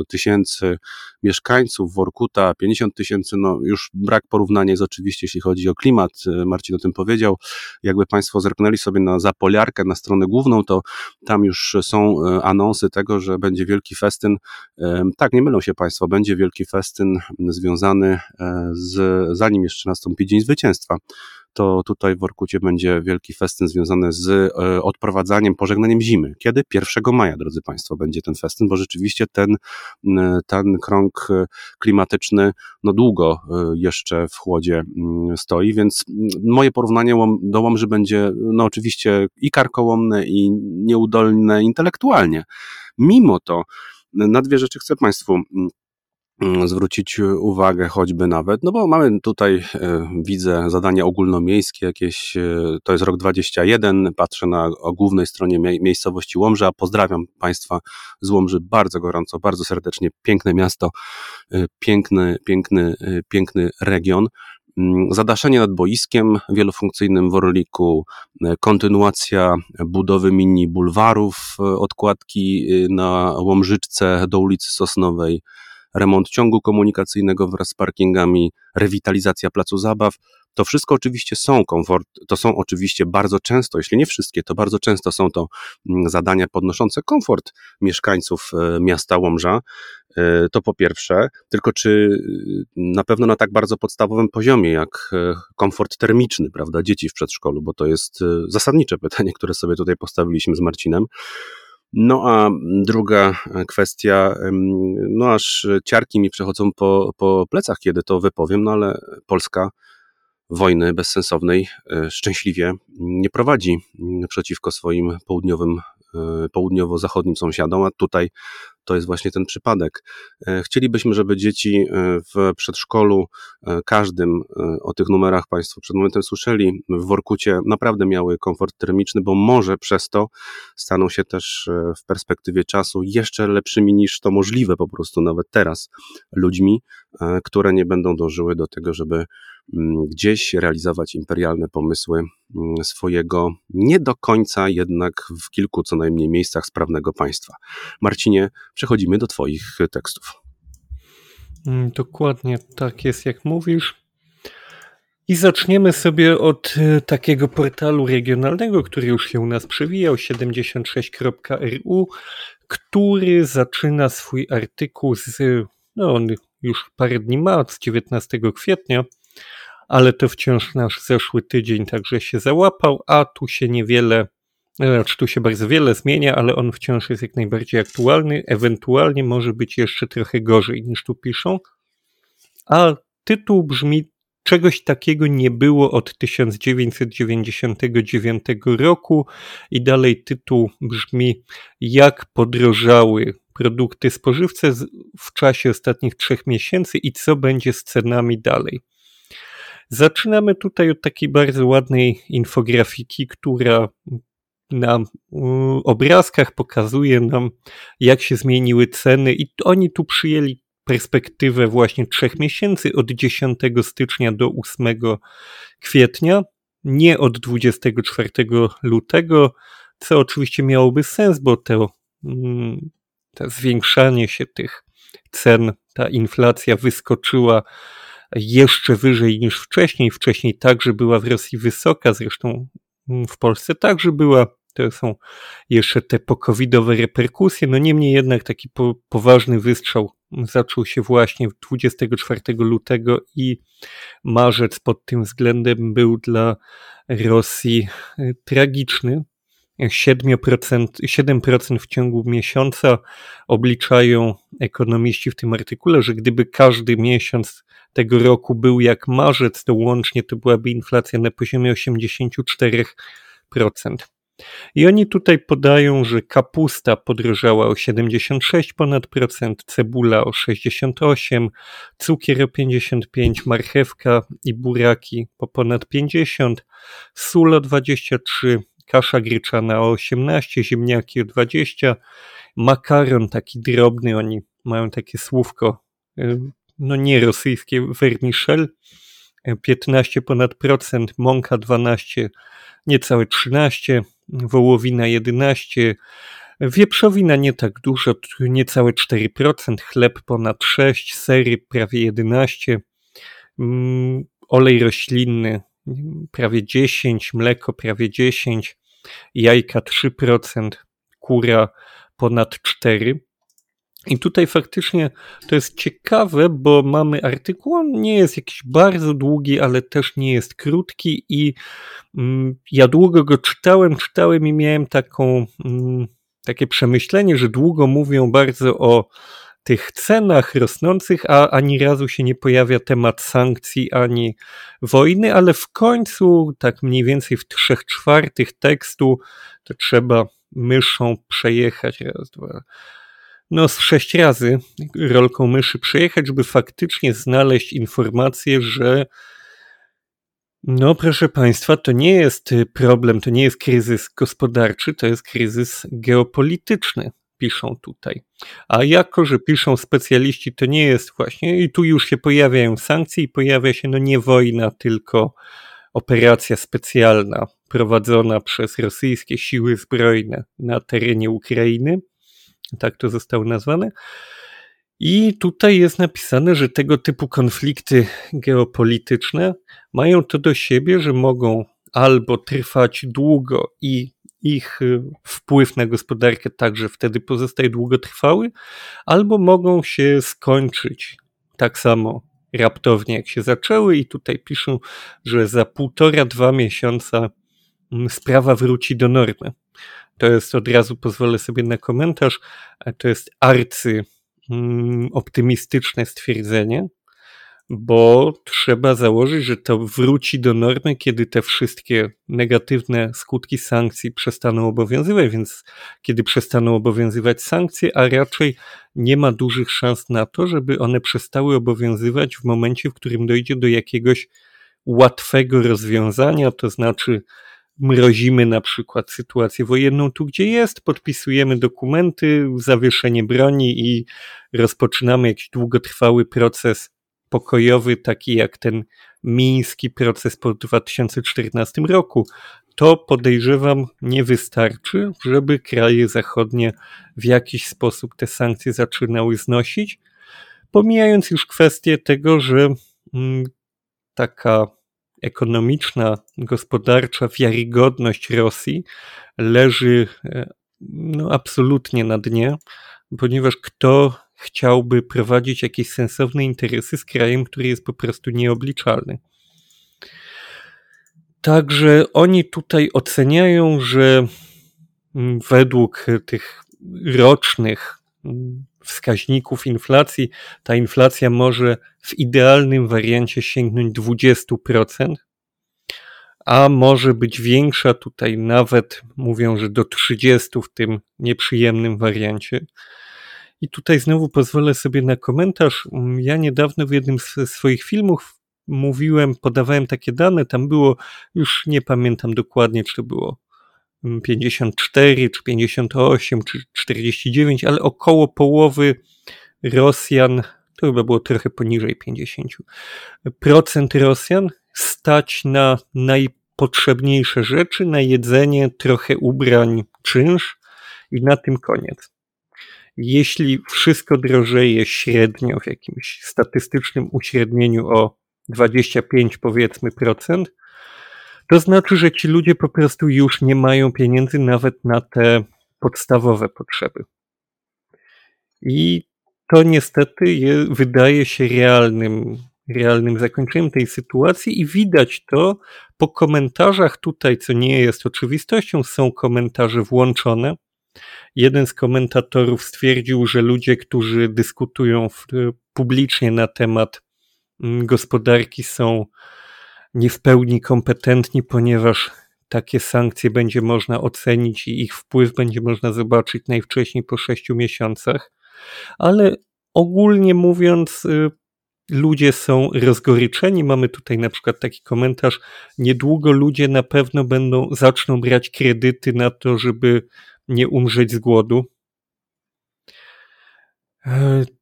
tysięcy mieszkańców, Workuta 50 tysięcy, no już brak porównania jest oczywiście, jeśli chodzi o klimat, Marcin o tym powiedział. Jakby Państwo zerknęli sobie na Zapoliarkę, na stronę główną, to tam już są anonsy tego, że będzie wielki festyn. Tak, nie mylą się Państwo, będzie wielki festyn związany z, zanim jeszcze nastąpi Dzień Zwycięstwa to tutaj w Orkucie będzie wielki festyn związany z e, odprowadzaniem, pożegnaniem zimy. Kiedy? 1 maja, drodzy Państwo, będzie ten festyn, bo rzeczywiście ten, ten krąg e, klimatyczny no długo e, jeszcze w chłodzie stoi, więc moje porównanie do Łomży będzie no oczywiście i karkołomne, i nieudolne intelektualnie. Mimo to na dwie rzeczy chcę Państwu zwrócić uwagę choćby nawet, no bo mamy tutaj, e, widzę zadania ogólnomiejskie jakieś, e, to jest rok 21, patrzę na o głównej stronie miejscowości Łomża, pozdrawiam Państwa z Łomży bardzo gorąco, bardzo serdecznie, piękne miasto, e, piękny, piękny, piękny region. Mm, zadaszenie nad boiskiem wielofunkcyjnym w Orliku, kontynuacja budowy mini bulwarów, odkładki na Łomżyczce do ulicy Sosnowej, remont ciągu komunikacyjnego wraz z parkingami, rewitalizacja placu zabaw. To wszystko oczywiście są komfort, to są oczywiście bardzo często, jeśli nie wszystkie, to bardzo często są to mm, zadania podnoszące komfort mieszkańców e, miasta Łomża. E, to po pierwsze, tylko czy y, na pewno na tak bardzo podstawowym poziomie jak e, komfort termiczny, prawda, dzieci w przedszkolu, bo to jest zasadnicze pytanie, które sobie tutaj postawiliśmy z Marcinem. No a druga kwestia, no aż ciarki mi przechodzą po, po plecach, kiedy to wypowiem, no ale Polska wojny bezsensownej e, szczęśliwie nie prowadzi przeciwko swoim południowym E, południowo-zachodnim sąsiadom, a tutaj to jest właśnie ten przypadek. E, chcielibyśmy, żeby dzieci e, w przedszkolu każdym o tych numerach Państwo przed momentem słyszeli, w Workucie naprawdę miały komfort termiczny, bo może przez to staną się też w perspektywie czasu jeszcze lepszymi niż to możliwe po prostu nawet teraz ludźmi, które nie będą dążyły do tego, żeby Mm, gdzieś realizować imperialne pomysły mm, swojego nie do końca jednak w kilku co najmniej miejscach sprawnego państwa. Marcinie, przechodzimy do Twoich tekstów. Mm, dokładnie tak jest, jak mówisz. I zaczniemy sobie od e, takiego portalu regionalnego, który już się u nas przewijał, 76.ru, który zaczyna swój artykuł z, no on już parę dni ma, od 19 kwietnia, ale to wciąż nasz zeszły tydzień także się załapał, a tu się niewiele, znaczy tu się bardzo wiele zmienia, ale on wciąż jest jak najbardziej aktualny, ewentualnie może być jeszcze trochę gorzej niż tu piszą. A tytuł brzmi Czegoś takiego nie było od 1999 roku i dalej tytuł brzmi Jak podrożały produkty spożywcze w czasie ostatnich trzech miesięcy i co będzie z cenami dalej. Zaczynamy tutaj od takiej bardzo ładnej infografiki, która na obrazkach pokazuje nam, jak się zmieniły ceny, i oni tu przyjęli perspektywę właśnie trzech miesięcy od 10 stycznia do 8 kwietnia, nie od 24 lutego, co oczywiście miałoby sens, bo to, mm, to zwiększanie się tych cen, ta inflacja wyskoczyła jeszcze wyżej niż wcześniej. Wcześniej także była w Rosji wysoka, zresztą w Polsce także była. To są jeszcze te pokowidowe reperkusje. No niemniej jednak taki po, poważny wystrzał zaczął się właśnie 24 lutego i marzec pod tym względem był dla Rosji y, tragiczny. 7%, 7% w ciągu miesiąca obliczają ekonomiści w tym artykule, że gdyby każdy miesiąc tego roku był jak marzec, to łącznie to byłaby inflacja na poziomie 84%. I oni tutaj podają, że kapusta podrożała o 76 ponad procent, cebula o 68, cukier o 55, marchewka i buraki po ponad 50, sól o 23, kasza gryczana o 18, ziemniaki o 20, makaron taki drobny, oni mają takie słówko, y, no nie rosyjskie, vermicelli, 15 ponad procent, mąka 12, niecałe 13, wołowina 11, wieprzowina nie tak dużo, niecałe 4%, chleb ponad 6, sery prawie 11, mm, olej roślinny prawie 10, mleko prawie 10, jajka 3%, kura ponad 4%. I tutaj faktycznie to jest ciekawe, bo mamy artykuł, on nie jest jakiś bardzo długi, ale też nie jest krótki i mm, ja długo go czytałem, czytałem i miałem taką, mm, takie przemyślenie, że długo mówią bardzo o tych cenach rosnących, a ani razu się nie pojawia temat sankcji ani wojny, ale w końcu, tak mniej więcej w trzech czwartych tekstu, to trzeba myszą przejechać raz, dwa, no z sześć razy rolką myszy przejechać, żeby faktycznie znaleźć informację, że no proszę Państwa, to nie jest problem, to nie jest kryzys gospodarczy, to jest kryzys geopolityczny piszą tutaj. A jako, że piszą specjaliści, to nie jest właśnie, i tu już się pojawiają sankcje i pojawia się no nie wojna, tylko operacja specjalna prowadzona przez rosyjskie siły zbrojne na terenie Ukrainy. Tak to zostało nazwane. I tutaj jest napisane, że tego typu konflikty geopolityczne mają to do siebie, że mogą albo trwać długo i ich y, wpływ na gospodarkę także wtedy pozostaje długotrwały, albo mogą się skończyć tak samo raptownie jak się zaczęły i tutaj piszą, że za półtora, dwa miesiąca sprawa wróci do normy. To jest od razu pozwolę sobie na komentarz, to jest arcy mm, optymistyczne stwierdzenie, bo trzeba założyć, że to wróci do normy, kiedy te wszystkie negatywne skutki sankcji przestaną obowiązywać, więc kiedy przestaną obowiązywać sankcje, a raczej nie ma dużych szans na to, żeby one przestały obowiązywać w momencie, w którym dojdzie do jakiegoś łatwego rozwiązania, to znaczy mrozimy na przykład sytuację wojenną tu, gdzie jest, podpisujemy dokumenty, zawieszenie broni i rozpoczynamy jakiś długotrwały proces pokojowy, taki jak ten miński proces po 2014 roku, to podejrzewam nie wystarczy, żeby kraje zachodnie w jakiś sposób te sankcje zaczynały znosić. Pomijając już kwestię tego, że mm, taka ekonomiczna, gospodarcza wiarygodność Rosji leży e, no, absolutnie na dnie, ponieważ kto chciałby prowadzić jakieś sensowne interesy z krajem, który jest po prostu nieobliczalny. Także oni tutaj oceniają, że według tych rocznych wskaźników inflacji, ta inflacja może w idealnym wariancie sięgnąć 20%, a może być większa, tutaj nawet mówią, że do 30% w tym nieprzyjemnym wariancie. I tutaj znowu pozwolę sobie na komentarz. Ja niedawno w jednym z swoich filmów mówiłem, podawałem takie dane, tam było, już nie pamiętam dokładnie, czy to było 54, mm, czy 58, czy 49, ale około połowy Rosjan, to chyba było trochę poniżej 50, procent Rosjan stać na najpotrzebniejsze rzeczy, na jedzenie, trochę ubrań, czynsz i na tym koniec. Jeśli wszystko drożeje średnio w jakimś statystycznym uśrednieniu o 25 powiedzmy procent, to znaczy, że ci ludzie po prostu już nie mają pieniędzy nawet na te podstawowe potrzeby. I to niestety je, wydaje się realnym, realnym zakończeniem tej sytuacji i widać to po komentarzach tutaj, co nie jest oczywistością, są komentarze włączone Jeden z komentatorów stwierdził, że ludzie, którzy dyskutują w, publicznie na temat mm, gospodarki są nie w pełni kompetentni, ponieważ takie sankcje będzie można ocenić i ich wpływ będzie można zobaczyć najwcześniej po sześciu miesiącach. Ale ogólnie mówiąc, y, ludzie są rozgoryczeni. Mamy tutaj na przykład taki komentarz: niedługo ludzie na pewno będą zaczną brać kredyty na to, żeby nie umrzeć z głodu.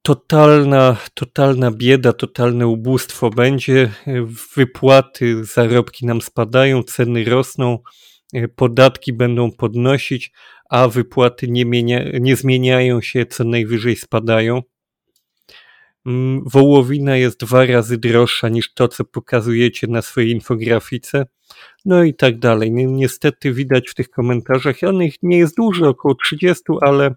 Totalna, totalna bieda, totalne ubóstwo będzie. Wypłaty, zarobki nam spadają, ceny rosną, podatki będą podnosić, a wypłaty nie, mienia, nie zmieniają się, co najwyżej spadają. Mm, wołowina jest dwa razy droższa niż to, co pokazujecie na swojej infografice. No i tak dalej. Niestety widać w tych komentarzach, ich nie jest dużo, około 30, ale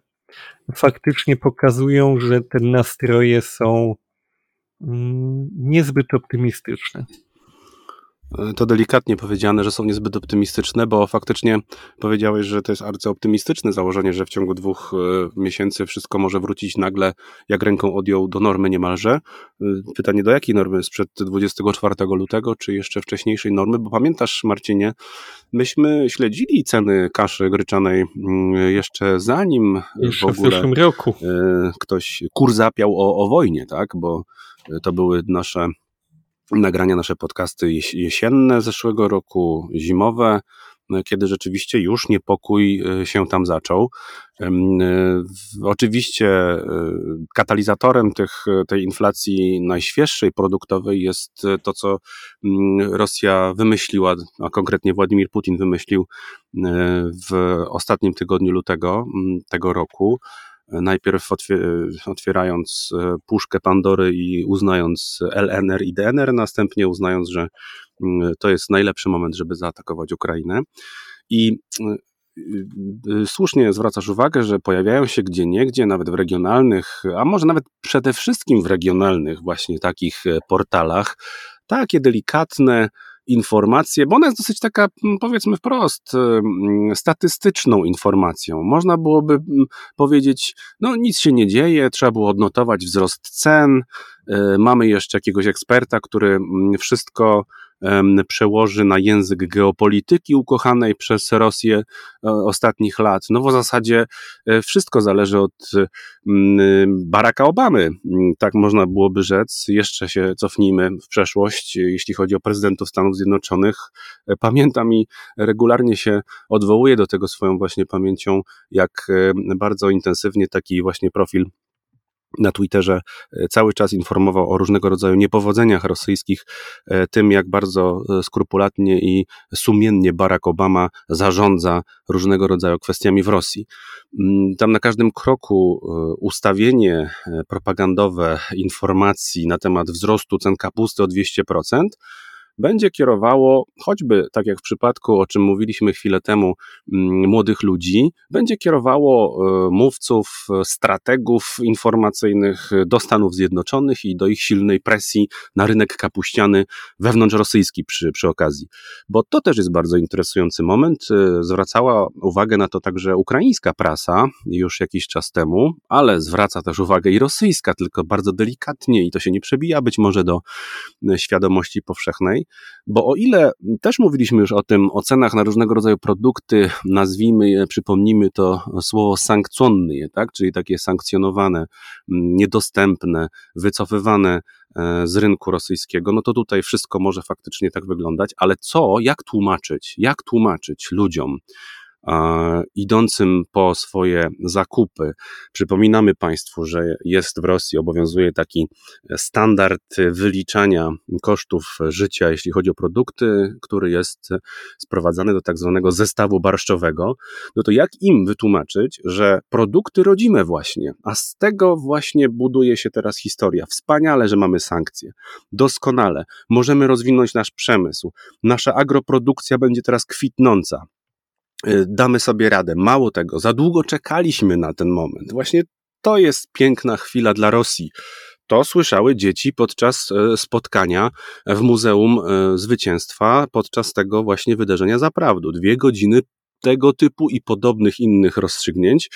faktycznie pokazują, że te nastroje są mm, niezbyt optymistyczne. To delikatnie powiedziane, że są niezbyt optymistyczne, bo faktycznie powiedziałeś, że to jest arcyoptymistyczne założenie, że w ciągu dwóch e, miesięcy wszystko może wrócić nagle, jak ręką odjął, do normy niemalże. E, pytanie, do jakiej normy? Sprzed 24 lutego, czy jeszcze wcześniejszej normy? Bo pamiętasz, Marcinie, myśmy śledzili ceny kaszy gryczanej mm, jeszcze zanim w ogóle w zeszłym roku. E, ktoś kur zapiał o, o wojnie, tak? Bo to były nasze nagrania, nasze podcasty jesienne zeszłego roku, zimowe, no, kiedy rzeczywiście już niepokój e, się tam zaczął. E, oczywiście e, katalizatorem tych, tej inflacji najświeższej produktowej jest to, co mm, Rosja wymyśliła, a konkretnie Władimir Putin wymyślił w ostatnim tygodniu lutego mm, tego roku najpierw otwierając e, puszkę Pandory i uznając LNR i DNR, następnie uznając, że mm, to jest najlepszy moment, żeby zaatakować Ukrainę. I e, e, słusznie zwracasz uwagę, że pojawiają się gdzie niegdzie, nawet w regionalnych, a może nawet przede wszystkim w regionalnych właśnie takich portalach, takie delikatne, informację, bo ona jest dosyć taka, mm, powiedzmy wprost, mm, statystyczną informacją. Można byłoby mm, powiedzieć, no nic się nie dzieje, trzeba było odnotować wzrost cen, y, mamy jeszcze jakiegoś eksperta, który wszystko przełoży na język geopolityki ukochanej przez Rosję e, ostatnich lat. No w zasadzie e, wszystko zależy od Baracka Obamy, tak można byłoby rzec. Jeszcze się cofnijmy w przeszłość, jeśli chodzi o prezydentów Stanów Zjednoczonych. E, pamiętam i regularnie się odwołuję do tego swoją właśnie pamięcią, jak bardzo intensywnie taki właśnie profil na Twitterze e, cały czas informował o różnego rodzaju niepowodzeniach rosyjskich, e, tym jak bardzo e, skrupulatnie i sumiennie Barack Obama zarządza różnego rodzaju kwestiami w Rosji. Mm, tam na każdym kroku ustawienie propagandowe informacji na temat wzrostu cen kapusty o 200%, będzie kierowało, choćby tak jak w przypadku, o czym mówiliśmy chwilę temu, mm, młodych ludzi, będzie kierowało e, mówców, strategów informacyjnych do Stanów Zjednoczonych i do ich silnej presji na rynek kapuściany wewnątrzrosyjski przy, przy okazji. Bo to też jest bardzo interesujący moment. E, zwracała uwagę na to także ukraińska prasa już jakiś czas temu, ale zwraca też uwagę i rosyjska, tylko bardzo delikatnie i to się nie przebija być może do e, świadomości powszechnej bo o ile też mówiliśmy już o tym, o cenach na różnego rodzaju produkty, nazwijmy je, przypomnijmy to słowo sankcjonny, tak? czyli takie sankcjonowane, niedostępne, wycofywane e, z rynku rosyjskiego, no to tutaj wszystko może faktycznie tak wyglądać, ale co, jak tłumaczyć, jak tłumaczyć ludziom, idącym po swoje zakupy. Przypominamy Państwu, że jest w Rosji, obowiązuje taki standard wyliczania kosztów życia, jeśli chodzi o produkty, który jest sprowadzany do tak zwanego zestawu barszczowego. No to jak im wytłumaczyć, że produkty rodzime właśnie, a z tego właśnie buduje się teraz historia. Wspaniale, że mamy sankcje. Doskonale. Możemy rozwinąć nasz przemysł. Nasza agroprodukcja będzie teraz kwitnąca. Y, damy sobie radę. Mało tego, za długo czekaliśmy na ten moment. Właśnie to jest piękna chwila dla Rosji. To słyszały dzieci podczas e, spotkania w Muzeum e, Zwycięstwa, podczas tego właśnie wydarzenia Zaprawdu. Dwie godziny tego typu i podobnych innych rozstrzygnięć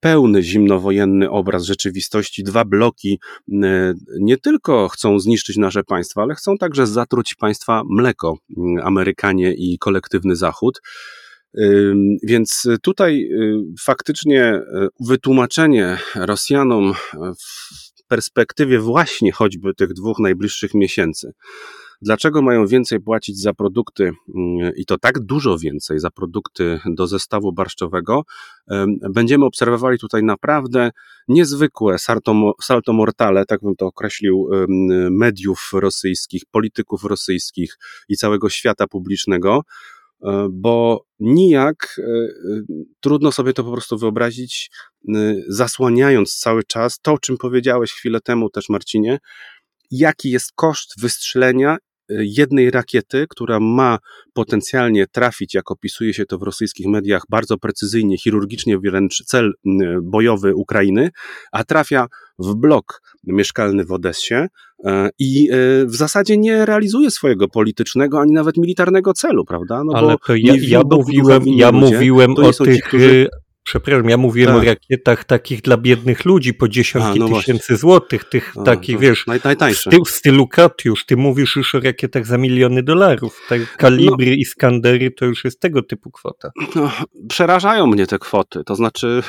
pełny zimnowojenny obraz rzeczywistości. Dwa bloki e, nie tylko chcą zniszczyć nasze państwa, ale chcą także zatruć państwa mleko, Amerykanie i kolektywny Zachód. Więc tutaj y, faktycznie y, wytłumaczenie Rosjanom w perspektywie właśnie choćby tych dwóch najbliższych miesięcy, Dlaczego mają więcej płacić za produkty mm, i to tak dużo więcej za produkty do zestawu barszczowego? Będziemy obserwowali tutaj naprawdę niezwykłe salto, mortale, tak bym to określił, mediów rosyjskich, polityków rosyjskich i całego świata publicznego bo nijak e, e, trudno sobie to po prostu wyobrazić, zasłaniając cały czas to, o czym powiedziałeś chwilę temu też, Marcinie, jaki jest koszt wystrzelenia jednej rakiety, która ma potencjalnie trafić, jak opisuje się to w rosyjskich mediach, bardzo precyzyjnie, chirurgicznie wręcz cel bojowy Ukrainy, a trafia w blok mieszkalny w Odessie e, i e, w zasadzie nie realizuje swojego politycznego ani nawet militarnego celu, prawda? No Ale to ja, ja mówiłem, ja mówiłem o tych którzy Przepraszam, ja mówiłem tak. o rakietach takich dla biednych ludzi po dziesiątki A, no tysięcy złotych, tych A, takich, wiesz, naj, najtańsze. w, stylu Katiusz. Ty mówisz już o rakietach za miliony dolarów. Tak, kalibry no, i Skandery to już jest tego typu kwota. No, przerażają mnie te kwoty. To znaczy,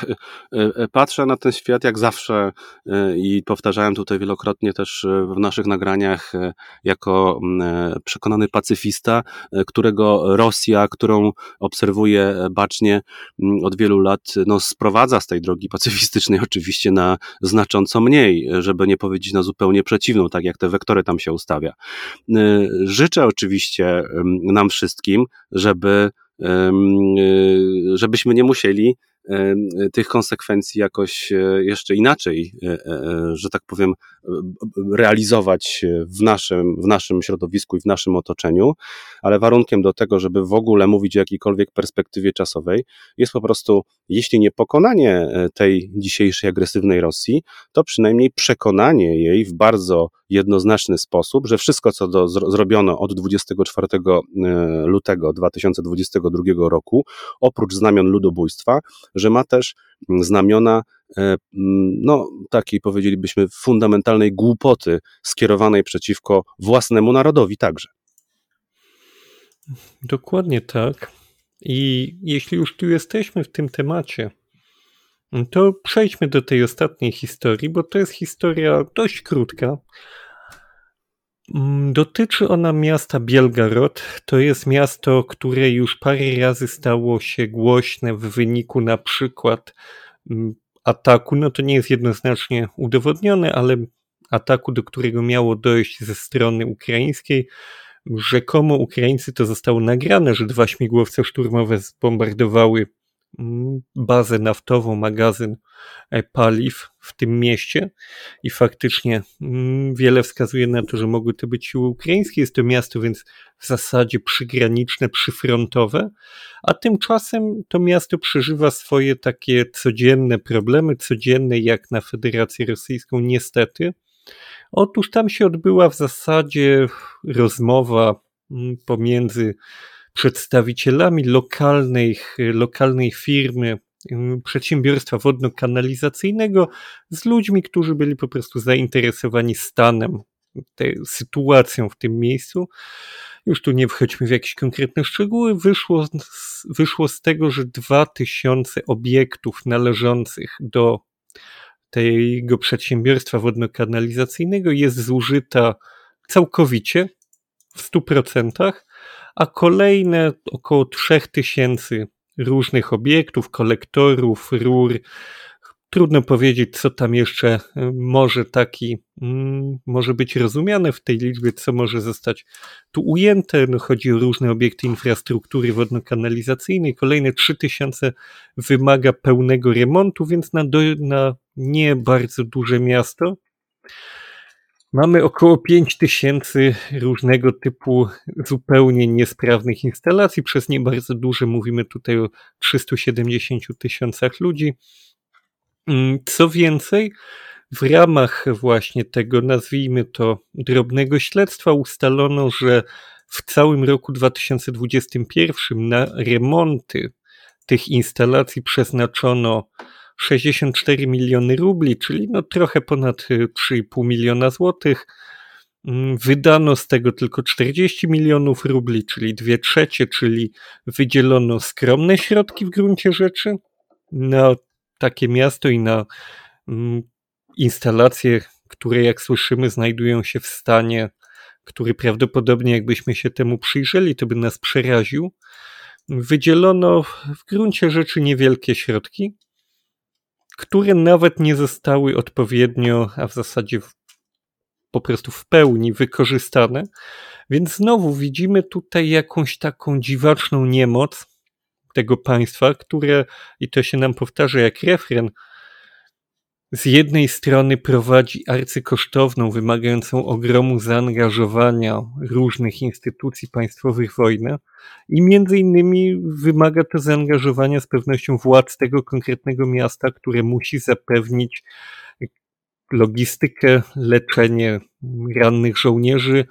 e, e, patrzę na ten świat jak zawsze e, i powtarzałem tutaj wielokrotnie też w naszych nagraniach jako przekonany pacyfista, którego Rosja, którą obserwuję bacznie od wielu lat, no, sprowadza z tej drogi pacyfistycznej (laughs) oczywiście na znacząco mniej, żeby nie powiedzieć na zupełnie przeciwną, tak jak te wektory tam się ustawia. Y, życzę oczywiście nam wszystkim, żeby y, żebyśmy nie musieli tych konsekwencji jakoś e, jeszcze inaczej, e, e, że tak powiem, realizować w naszym, w naszym środowisku i w naszym otoczeniu, ale warunkiem do tego, żeby w ogóle mówić o jakiejkolwiek perspektywie czasowej, jest po prostu, jeśli nie pokonanie tej dzisiejszej agresywnej Rosji, to przynajmniej przekonanie jej w bardzo jednoznaczny sposób, że wszystko, co do, zrobiono od 24 lutego 2022 roku, oprócz znamion ludobójstwa, że ma też znamiona e, no, takiej powiedzielibyśmy fundamentalnej głupoty skierowanej przeciwko własnemu narodowi także. Dokładnie tak. I jeśli już tu jesteśmy w tym temacie, to przejdźmy do tej ostatniej historii, bo to jest historia dość krótka. Mm, dotyczy ona miasta Bielgorod. To jest miasto, które już parę razy stało się głośne w wyniku na przykład mm, ataku. No to nie jest jednoznacznie udowodnione, ale ataku, do którego miało dojść ze strony ukraińskiej. Rzekomo Ukraińcy to zostało nagrane, że dwa śmigłowce szturmowe zbombardowały Mm, bazę naftową, magazyn e, paliw w tym mieście i faktycznie mm, wiele wskazuje na to, że mogły to być siły ukraińskie. Jest to miasto więc w zasadzie przygraniczne, przyfrontowe, a tymczasem to miasto przeżywa swoje takie codzienne problemy, codzienne jak na Federację Rosyjską niestety. Otóż tam się odbyła w zasadzie rozmowa mm, pomiędzy przedstawicielami lokalnej, lokalnej firmy, przedsiębiorstwa wodno-kanalizacyjnego z ludźmi, którzy byli po prostu zainteresowani stanem, sytuacją w tym miejscu. Już tu nie wchodźmy w jakieś konkretne szczegóły. Wyszło, wyszło z tego, że 2000 obiektów należących do tego przedsiębiorstwa wodno-kanalizacyjnego jest zużyta całkowicie w 100%, a kolejne około 3000 różnych obiektów, kolektorów, rur. Trudno powiedzieć, co tam jeszcze y, może taki, mm, może być rozumiane w tej liczbie, co może zostać tu ujęte. No, chodzi o różne obiekty infrastruktury wodno-kanalizacyjnej. Kolejne 3000 wymaga pełnego remontu, więc na, do, na nie bardzo duże miasto Mamy około 5000 różnego typu zupełnie niesprawnych instalacji, przez nie bardzo duże, mówimy tutaj o 370 tysiącach ludzi. Mm, co więcej, w ramach właśnie tego, nazwijmy to, drobnego śledztwa ustalono, że w całym roku 2021 na remonty tych instalacji przeznaczono 64 miliony rubli, czyli no trochę ponad 3,5 y, miliona złotych. Mm, wydano z tego tylko 40 milionów rubli, czyli dwie trzecie, czyli wydzielono skromne środki w gruncie rzeczy na takie miasto i na mm, instalacje, które jak słyszymy znajdują się w stanie który prawdopodobnie jakbyśmy się temu przyjrzeli, to by nas przeraził, wydzielono w gruncie rzeczy niewielkie środki, które nawet nie zostały odpowiednio, a w zasadzie po prostu w pełni wykorzystane. Więc znowu widzimy tutaj jakąś taką dziwaczną niemoc tego państwa, które, i to się nam powtarza jak refren, z jednej strony prowadzi arcykosztowną, wymagającą ogromu zaangażowania różnych instytucji państwowych wojnę i między innymi wymaga to zaangażowania z pewnością władz tego konkretnego miasta, które musi zapewnić logistykę, leczenie rannych żołnierzy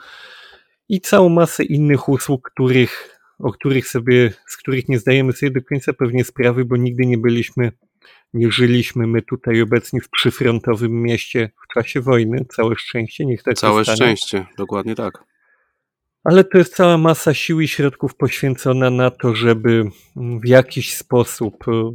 i całą masę innych usług, których, o których sobie, z których nie zdajemy sobie do końca pewnie sprawy, bo nigdy nie byliśmy nie żyliśmy my tutaj obecnie w przyfrontowym mieście w czasie wojny. Całe szczęście, niech tak Całe szczęście, dokładnie tak. Ale to jest cała masa sił i środków poświęcona na to, żeby w jakiś sposób e,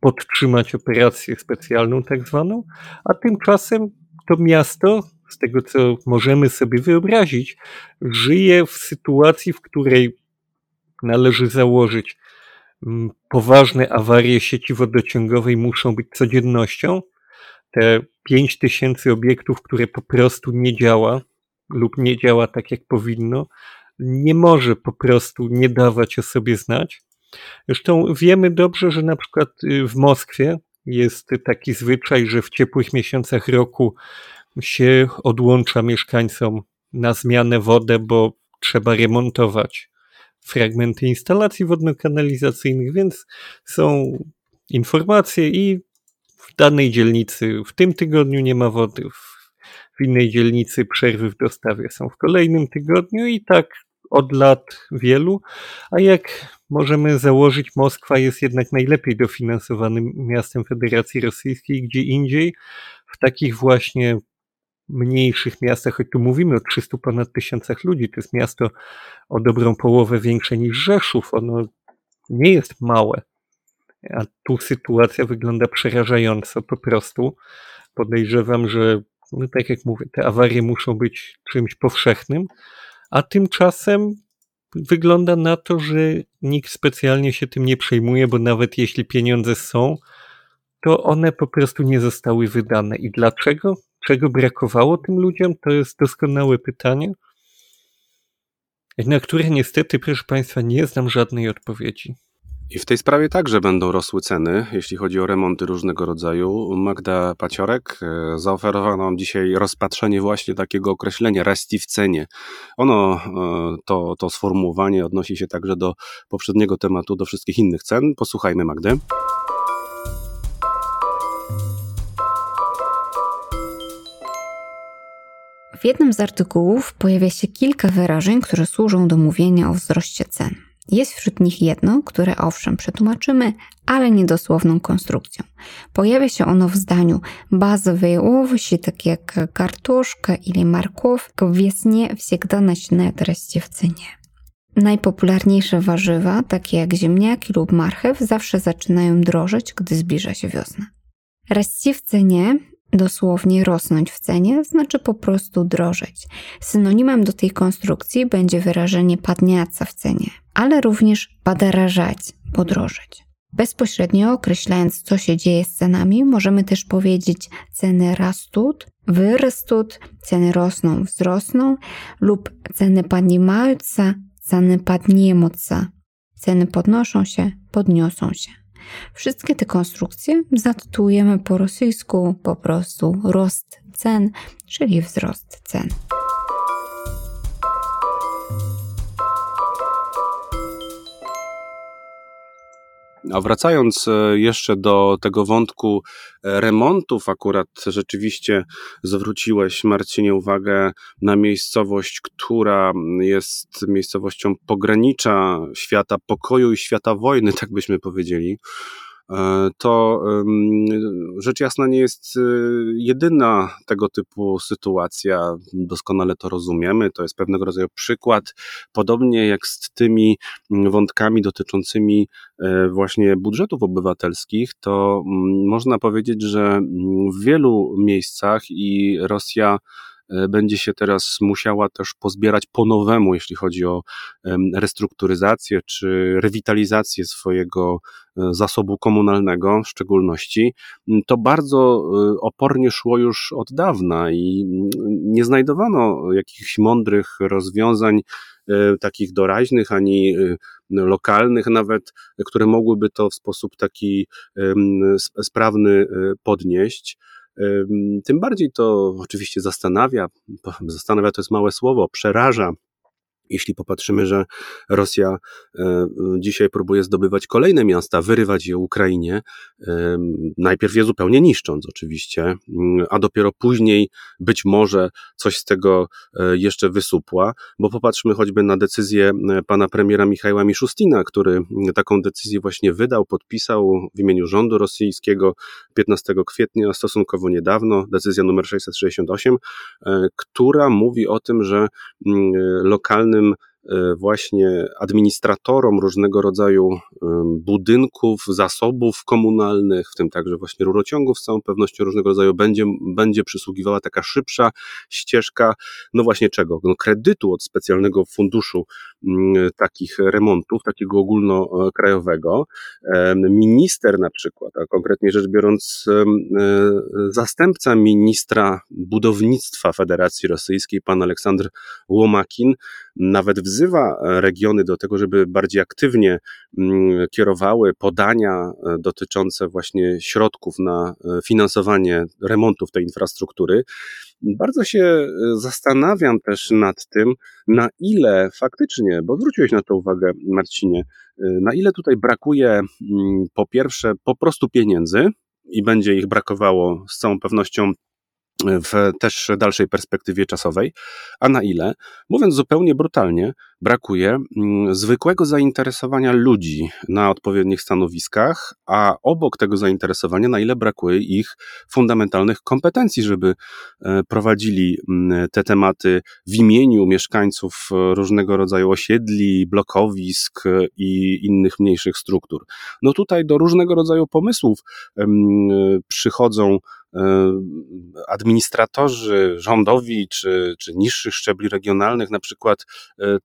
podtrzymać operację specjalną, tak zwaną, a tymczasem to miasto, z tego co możemy sobie wyobrazić, żyje w sytuacji, w której należy założyć, poważne awarie sieci wodociągowej muszą być codziennością. Te 5 tysięcy obiektów, które po prostu nie działa lub nie działa tak jak powinno, nie może po prostu nie dawać o sobie znać. Zresztą wiemy dobrze, że na przykład y, w Moskwie jest taki zwyczaj, że w ciepłych miesiącach roku się odłącza mieszkańcom na zmianę wodę, bo trzeba remontować fragmenty instalacji wodno-kanalizacyjnych, więc są informacje i w danej dzielnicy w tym tygodniu nie ma wody, w innej dzielnicy przerwy w dostawie są w kolejnym tygodniu i tak od lat wielu, a jak możemy założyć, Moskwa jest jednak najlepiej dofinansowanym miastem Federacji Rosyjskiej, gdzie indziej w takich właśnie mniejszych miastach, choć tu mówimy o 300 ponad tysiącach ludzi, to jest miasto o dobrą połowę większe niż Rzeszów, ono nie jest małe, a tu sytuacja wygląda przerażająco po prostu. Podejrzewam, że no tak jak mówię, te awarie muszą być czymś powszechnym, a tymczasem wygląda na to, że nikt specjalnie się tym nie przejmuje, bo nawet jeśli pieniądze są, to one po prostu nie zostały wydane. I dlaczego? Czego brakowało tym ludziom? To jest doskonałe pytanie, na które niestety, proszę Państwa, nie znam żadnej odpowiedzi. I w tej sprawie także będą rosły ceny, jeśli chodzi o remonty różnego rodzaju. Magda Paciorek e, zaoferowała nam dzisiaj rozpatrzenie właśnie takiego określenia resti w cenie. Ono, e, to, to sformułowanie odnosi się także do poprzedniego tematu, do wszystkich innych cen. Posłuchajmy Magdy. W jednym z artykułów pojawia się kilka wyrażeń, które służą do mówienia o wzroście cen. Jest wśród nich jedno, które owszem przetłumaczymy, ale niedosłowną konstrukcją. Pojawia się ono w zdaniu базовые овощи, takie jak kartuszka или морковка, в весне всегда начинают расти в цене. Najpopularniejsze warzywa, takie jak ziemniaki lub marchew, zawsze zaczynają drożeć, gdy zbliża się wiosna. Расти w cenie dosłownie rosnąć w cenie, znaczy po prostu drożeć. Synonimem do tej konstrukcji będzie wyrażenie padniaca w cenie, ale również padarażać, podrożeć. Bezpośrednio określając, co się dzieje z cenami, możemy też powiedzieć ceny rastut, wyrastut, ceny rosną, wzrosną lub ceny podniemalca, ceny podniemoca. Ceny podnoszą się, podniosą się. Wszystkie te konstrukcje zatytułujemy po rosyjsku po prostu rost cen, czyli wzrost cen. A wracając e, jeszcze do tego wątku e, remontów, akurat rzeczywiście zwróciłeś, Marcinie, uwagę na miejscowość, która jest miejscowością pogranicza świata pokoju i świata wojny, tak byśmy powiedzieli. E, to rzecz jasna nie jest e, jedyna tego typu sytuacja. Doskonale to rozumiemy. To jest pewnego rodzaju przykład. Podobnie jak z tymi wątkami dotyczącymi e, właśnie budżetów obywatelskich, to można powiedzieć, że w wielu miejscach i Rosja będzie się teraz musiała też pozbierać po nowemu, jeśli chodzi o restrukturyzację czy rewitalizację swojego zasobu komunalnego w szczególności, to bardzo opornie szło już od dawna i nie znajdowano jakichś mądrych rozwiązań, takich doraźnych, ani lokalnych nawet, które mogłyby to w sposób taki sprawny podnieść. Tym bardziej to oczywiście zastanawia, zastanawia to jest małe słowo, przeraża jeśli popatrzymy, że Rosja e, dzisiaj próbuje zdobywać kolejne miasta, wyrywać je Ukrainie, e, najpierw je zupełnie niszcząc, oczywiście, mm, a dopiero później być może coś z tego e, jeszcze wysupła, bo popatrzmy choćby na decyzję pana premiera Michała Miszustina, który taką decyzję właśnie wydał, podpisał w imieniu rządu rosyjskiego 15 kwietnia, stosunkowo niedawno, decyzja numer 668, która mówi o tym, że mm, lokalnym e, właśnie administratorom różnego rodzaju budynków, zasobów komunalnych, w tym także właśnie rurociągów, z całą pewnością różnego rodzaju będzie, będzie przysługiwała taka szybsza ścieżka, no właśnie czego? No kredytu od specjalnego funduszu takich remontów, takiego ogólnokrajowego. Minister na przykład, a konkretnie rzecz biorąc e, zastępca ministra budownictwa Federacji Rosyjskiej, pan Aleksandr Łomakin, nawet wzywa regiony do tego, żeby bardziej aktywnie mm, kierowały podania e, dotyczące właśnie środków na e, finansowanie remontów tej infrastruktury. Bardzo się e, zastanawiam też nad tym, na ile faktycznie, bo zwróciłeś na to uwagę, Marcinie, na ile tutaj brakuje mm, po pierwsze po prostu pieniędzy i będzie ich brakowało z całą pewnością w też dalszej perspektywie czasowej, a na ile, mówiąc zupełnie brutalnie, brakuje mm, zwykłego zainteresowania ludzi na odpowiednich stanowiskach, a obok tego zainteresowania, na ile brakuje ich fundamentalnych kompetencji, żeby e, prowadzili mm, te tematy w imieniu mieszkańców różnego rodzaju osiedli, blokowisk i innych mniejszych struktur. No tutaj do różnego rodzaju pomysłów przychodzą E, administratorzy rządowi czy, czy niższych szczebli regionalnych, na przykład e,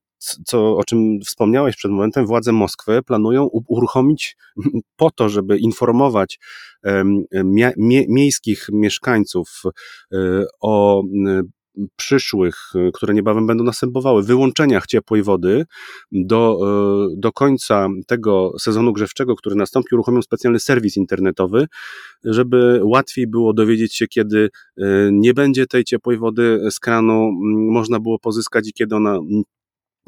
co, o czym wspomniałeś przed momentem, władze Moskwy planują uruchomić po to, żeby informować mie, miejskich mieszkańców e, o przyszłych, e, które niebawem będą następowały, wyłączeniach ciepłej wody do, e, do końca tego sezonu grzewczego, który nastąpi, uruchomią specjalny serwis internetowy, żeby łatwiej było dowiedzieć się, kiedy e, nie będzie tej ciepłej wody z kranu, można było pozyskać i kiedy ona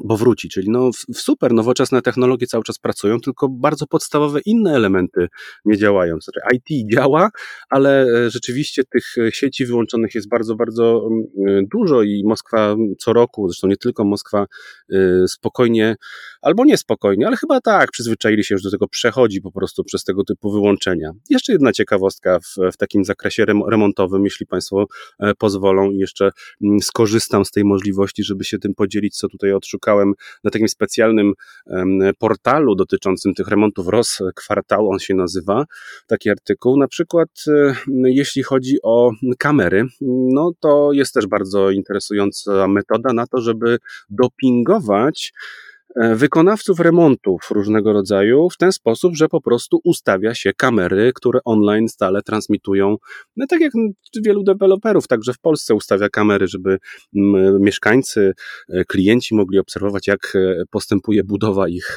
bo wróci. Czyli no super, nowoczesne technologie cały czas pracują, tylko bardzo podstawowe inne elementy nie działają. Znaczy IT działa, ale e, rzeczywiście tych e, sieci wyłączonych jest bardzo, bardzo mm, e, dużo i Moskwa co roku, zresztą nie tylko Moskwa, spokojnie, albo niespokojnie, ale chyba tak, przyzwyczaili się już do tego, przechodzi po prostu przez tego typu wyłączenia. Jeszcze jedna ciekawostka w, w takim zakresie remontowym, jeśli Państwo pozwolą i jeszcze mm, skorzystam z tej możliwości, żeby się tym podzielić, co tutaj odszukałem na takim specjalnym portalu dotyczącym tych remontów ROS kwartał, on się nazywa, taki artykuł. Na przykład, e, jeśli chodzi o kamery, no to jest też bardzo interesująca metoda na to, żeby dopingować wykonawców remontów różnego rodzaju w ten sposób, że po prostu ustawia się kamery, które online stale transmitują, no tak jak wielu deweloperów, także w Polsce ustawia kamery, żeby mieszkańcy, e, klienci mogli obserwować, jak e, postępuje budowa ich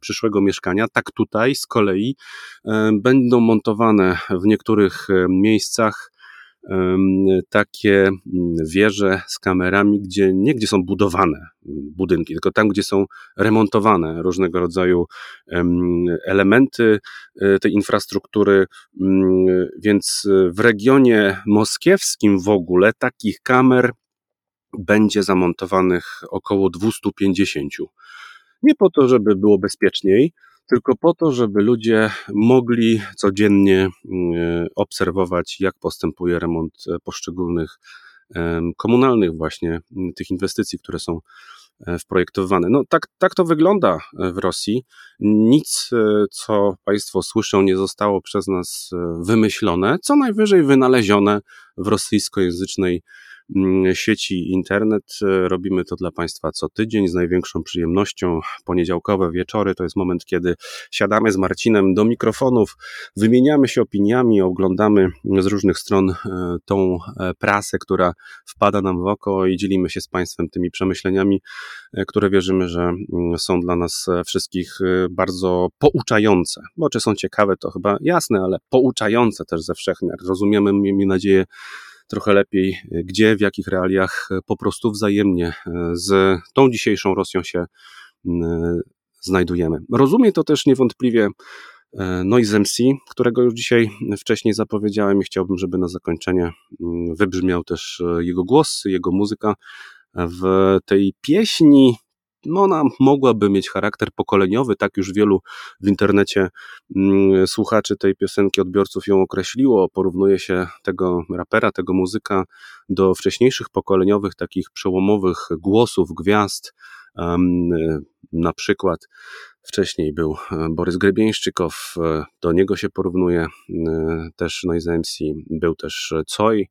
przyszłego mieszkania. Tak tutaj z kolei będą montowane w niektórych miejscach takie mm, wieże z kamerami, gdzie nie gdzie są budowane budynki, tylko tam, gdzie są remontowane różnego rodzaju elementy e, tej infrastruktury. Mm, więc w regionie moskiewskim w ogóle takich kamer będzie zamontowanych około 250. Nie po to, żeby było bezpieczniej, tylko po to, żeby ludzie mogli codziennie mm, obserwować, jak postępuje remont e, poszczególnych komunalnych właśnie mm, tych inwestycji, które są e, wprojektowane. No tak, tak to wygląda e, w Rosji. Nic, co Państwo słyszą, nie zostało przez nas wymyślone, co najwyżej wynalezione w rosyjskojęzycznej sieci internet. Robimy to dla Państwa co tydzień z największą przyjemnością. Poniedziałkowe wieczory to jest moment, kiedy siadamy z Marcinem do mikrofonów, wymieniamy się opiniami, oglądamy z różnych stron e, tą e, prasę, która wpada nam w oko i dzielimy się z Państwem tymi przemyśleniami, e, które wierzymy, że mm, są dla nas wszystkich bardzo pouczające. Bo czy są ciekawe, to chyba jasne, ale pouczające też ze wszechmiar. Rozumiemy, miejmy nadzieję, trochę lepiej, gdzie, w jakich realiach po prostu wzajemnie z tą dzisiejszą Rosją się znajdujemy. Rozumie to też niewątpliwie Noise MC, którego już dzisiaj wcześniej zapowiedziałem i chciałbym, żeby na zakończenie mm, wybrzmiał też jego głos, jego muzyka w tej pieśni. No ona mogłaby mieć charakter pokoleniowy, tak już wielu w internecie mm, słuchaczy tej piosenki, odbiorców ją określiło. Porównuje się tego rapera, tego muzyka do wcześniejszych pokoleniowych, takich przełomowych głosów, gwiazd, na przykład wcześniej był e, Borys Grybieńszczykow, e, do niego się porównuje e, też Noise MC, był też Coj,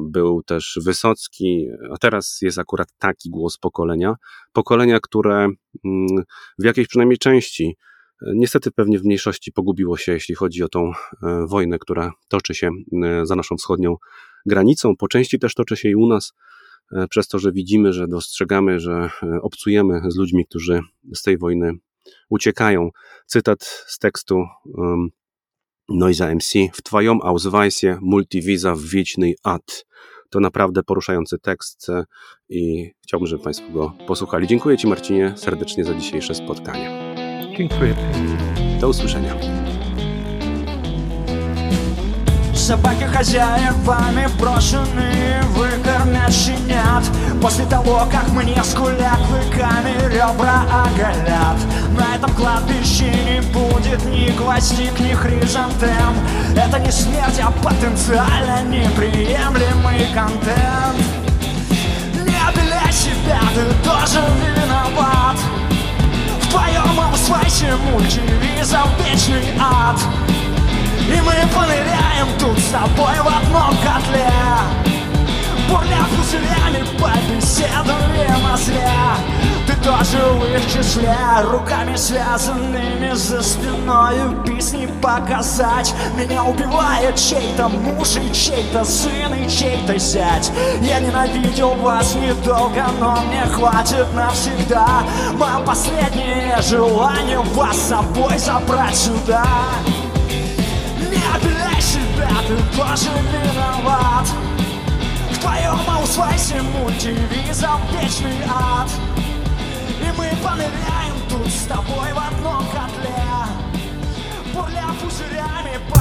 był też Wysocki, a teraz jest akurat taki głos pokolenia, pokolenia, które mm, w jakiejś przynajmniej części, niestety pewnie w mniejszości pogubiło się, jeśli chodzi o tą wojnę, która toczy się za naszą wschodnią granicą, po części też toczy się i u nas, E, przez to, że widzimy, że dostrzegamy, że e, obcujemy z ludźmi, którzy z tej wojny uciekają. Cytat z tekstu um, Noisa MC. W Twoją Ausweise multivisa w wieczny ad. To naprawdę poruszający tekst e, i chciałbym, żeby Państwo go posłuchali. Dziękuję Ci Marcinie serdecznie za dzisiejsze spotkanie. Dziękuję. Do usłyszenia. Собаки хозяевами брошены Выкормят щенят После того, как мне скулят Клыками ребра оголят. На этом кладбище не будет ни гвоздик, ни хризантем. Это не смерть, а потенциально неприемлемый контент. Не для себя, ты тоже виноват. В твоем аусвайсе мультивиза вечный ад. И мы поныряем тут с тобой в одном котле Бурля пузырями побеседуем о зря. Ты тоже в их числе Руками связанными за спиной Песни показать. Меня убивает чей-то муж и чей-то сын и чей-то зять. Я ненавидел вас недолго, но мне хватит навсегда. Мое последнее желание вас с собой забрать сюда. Ты тоже виноват В твоем аусвайсе мультивизом вечный ад. И мы поныряем тут с тобой в одном котле. Бурля пузырями по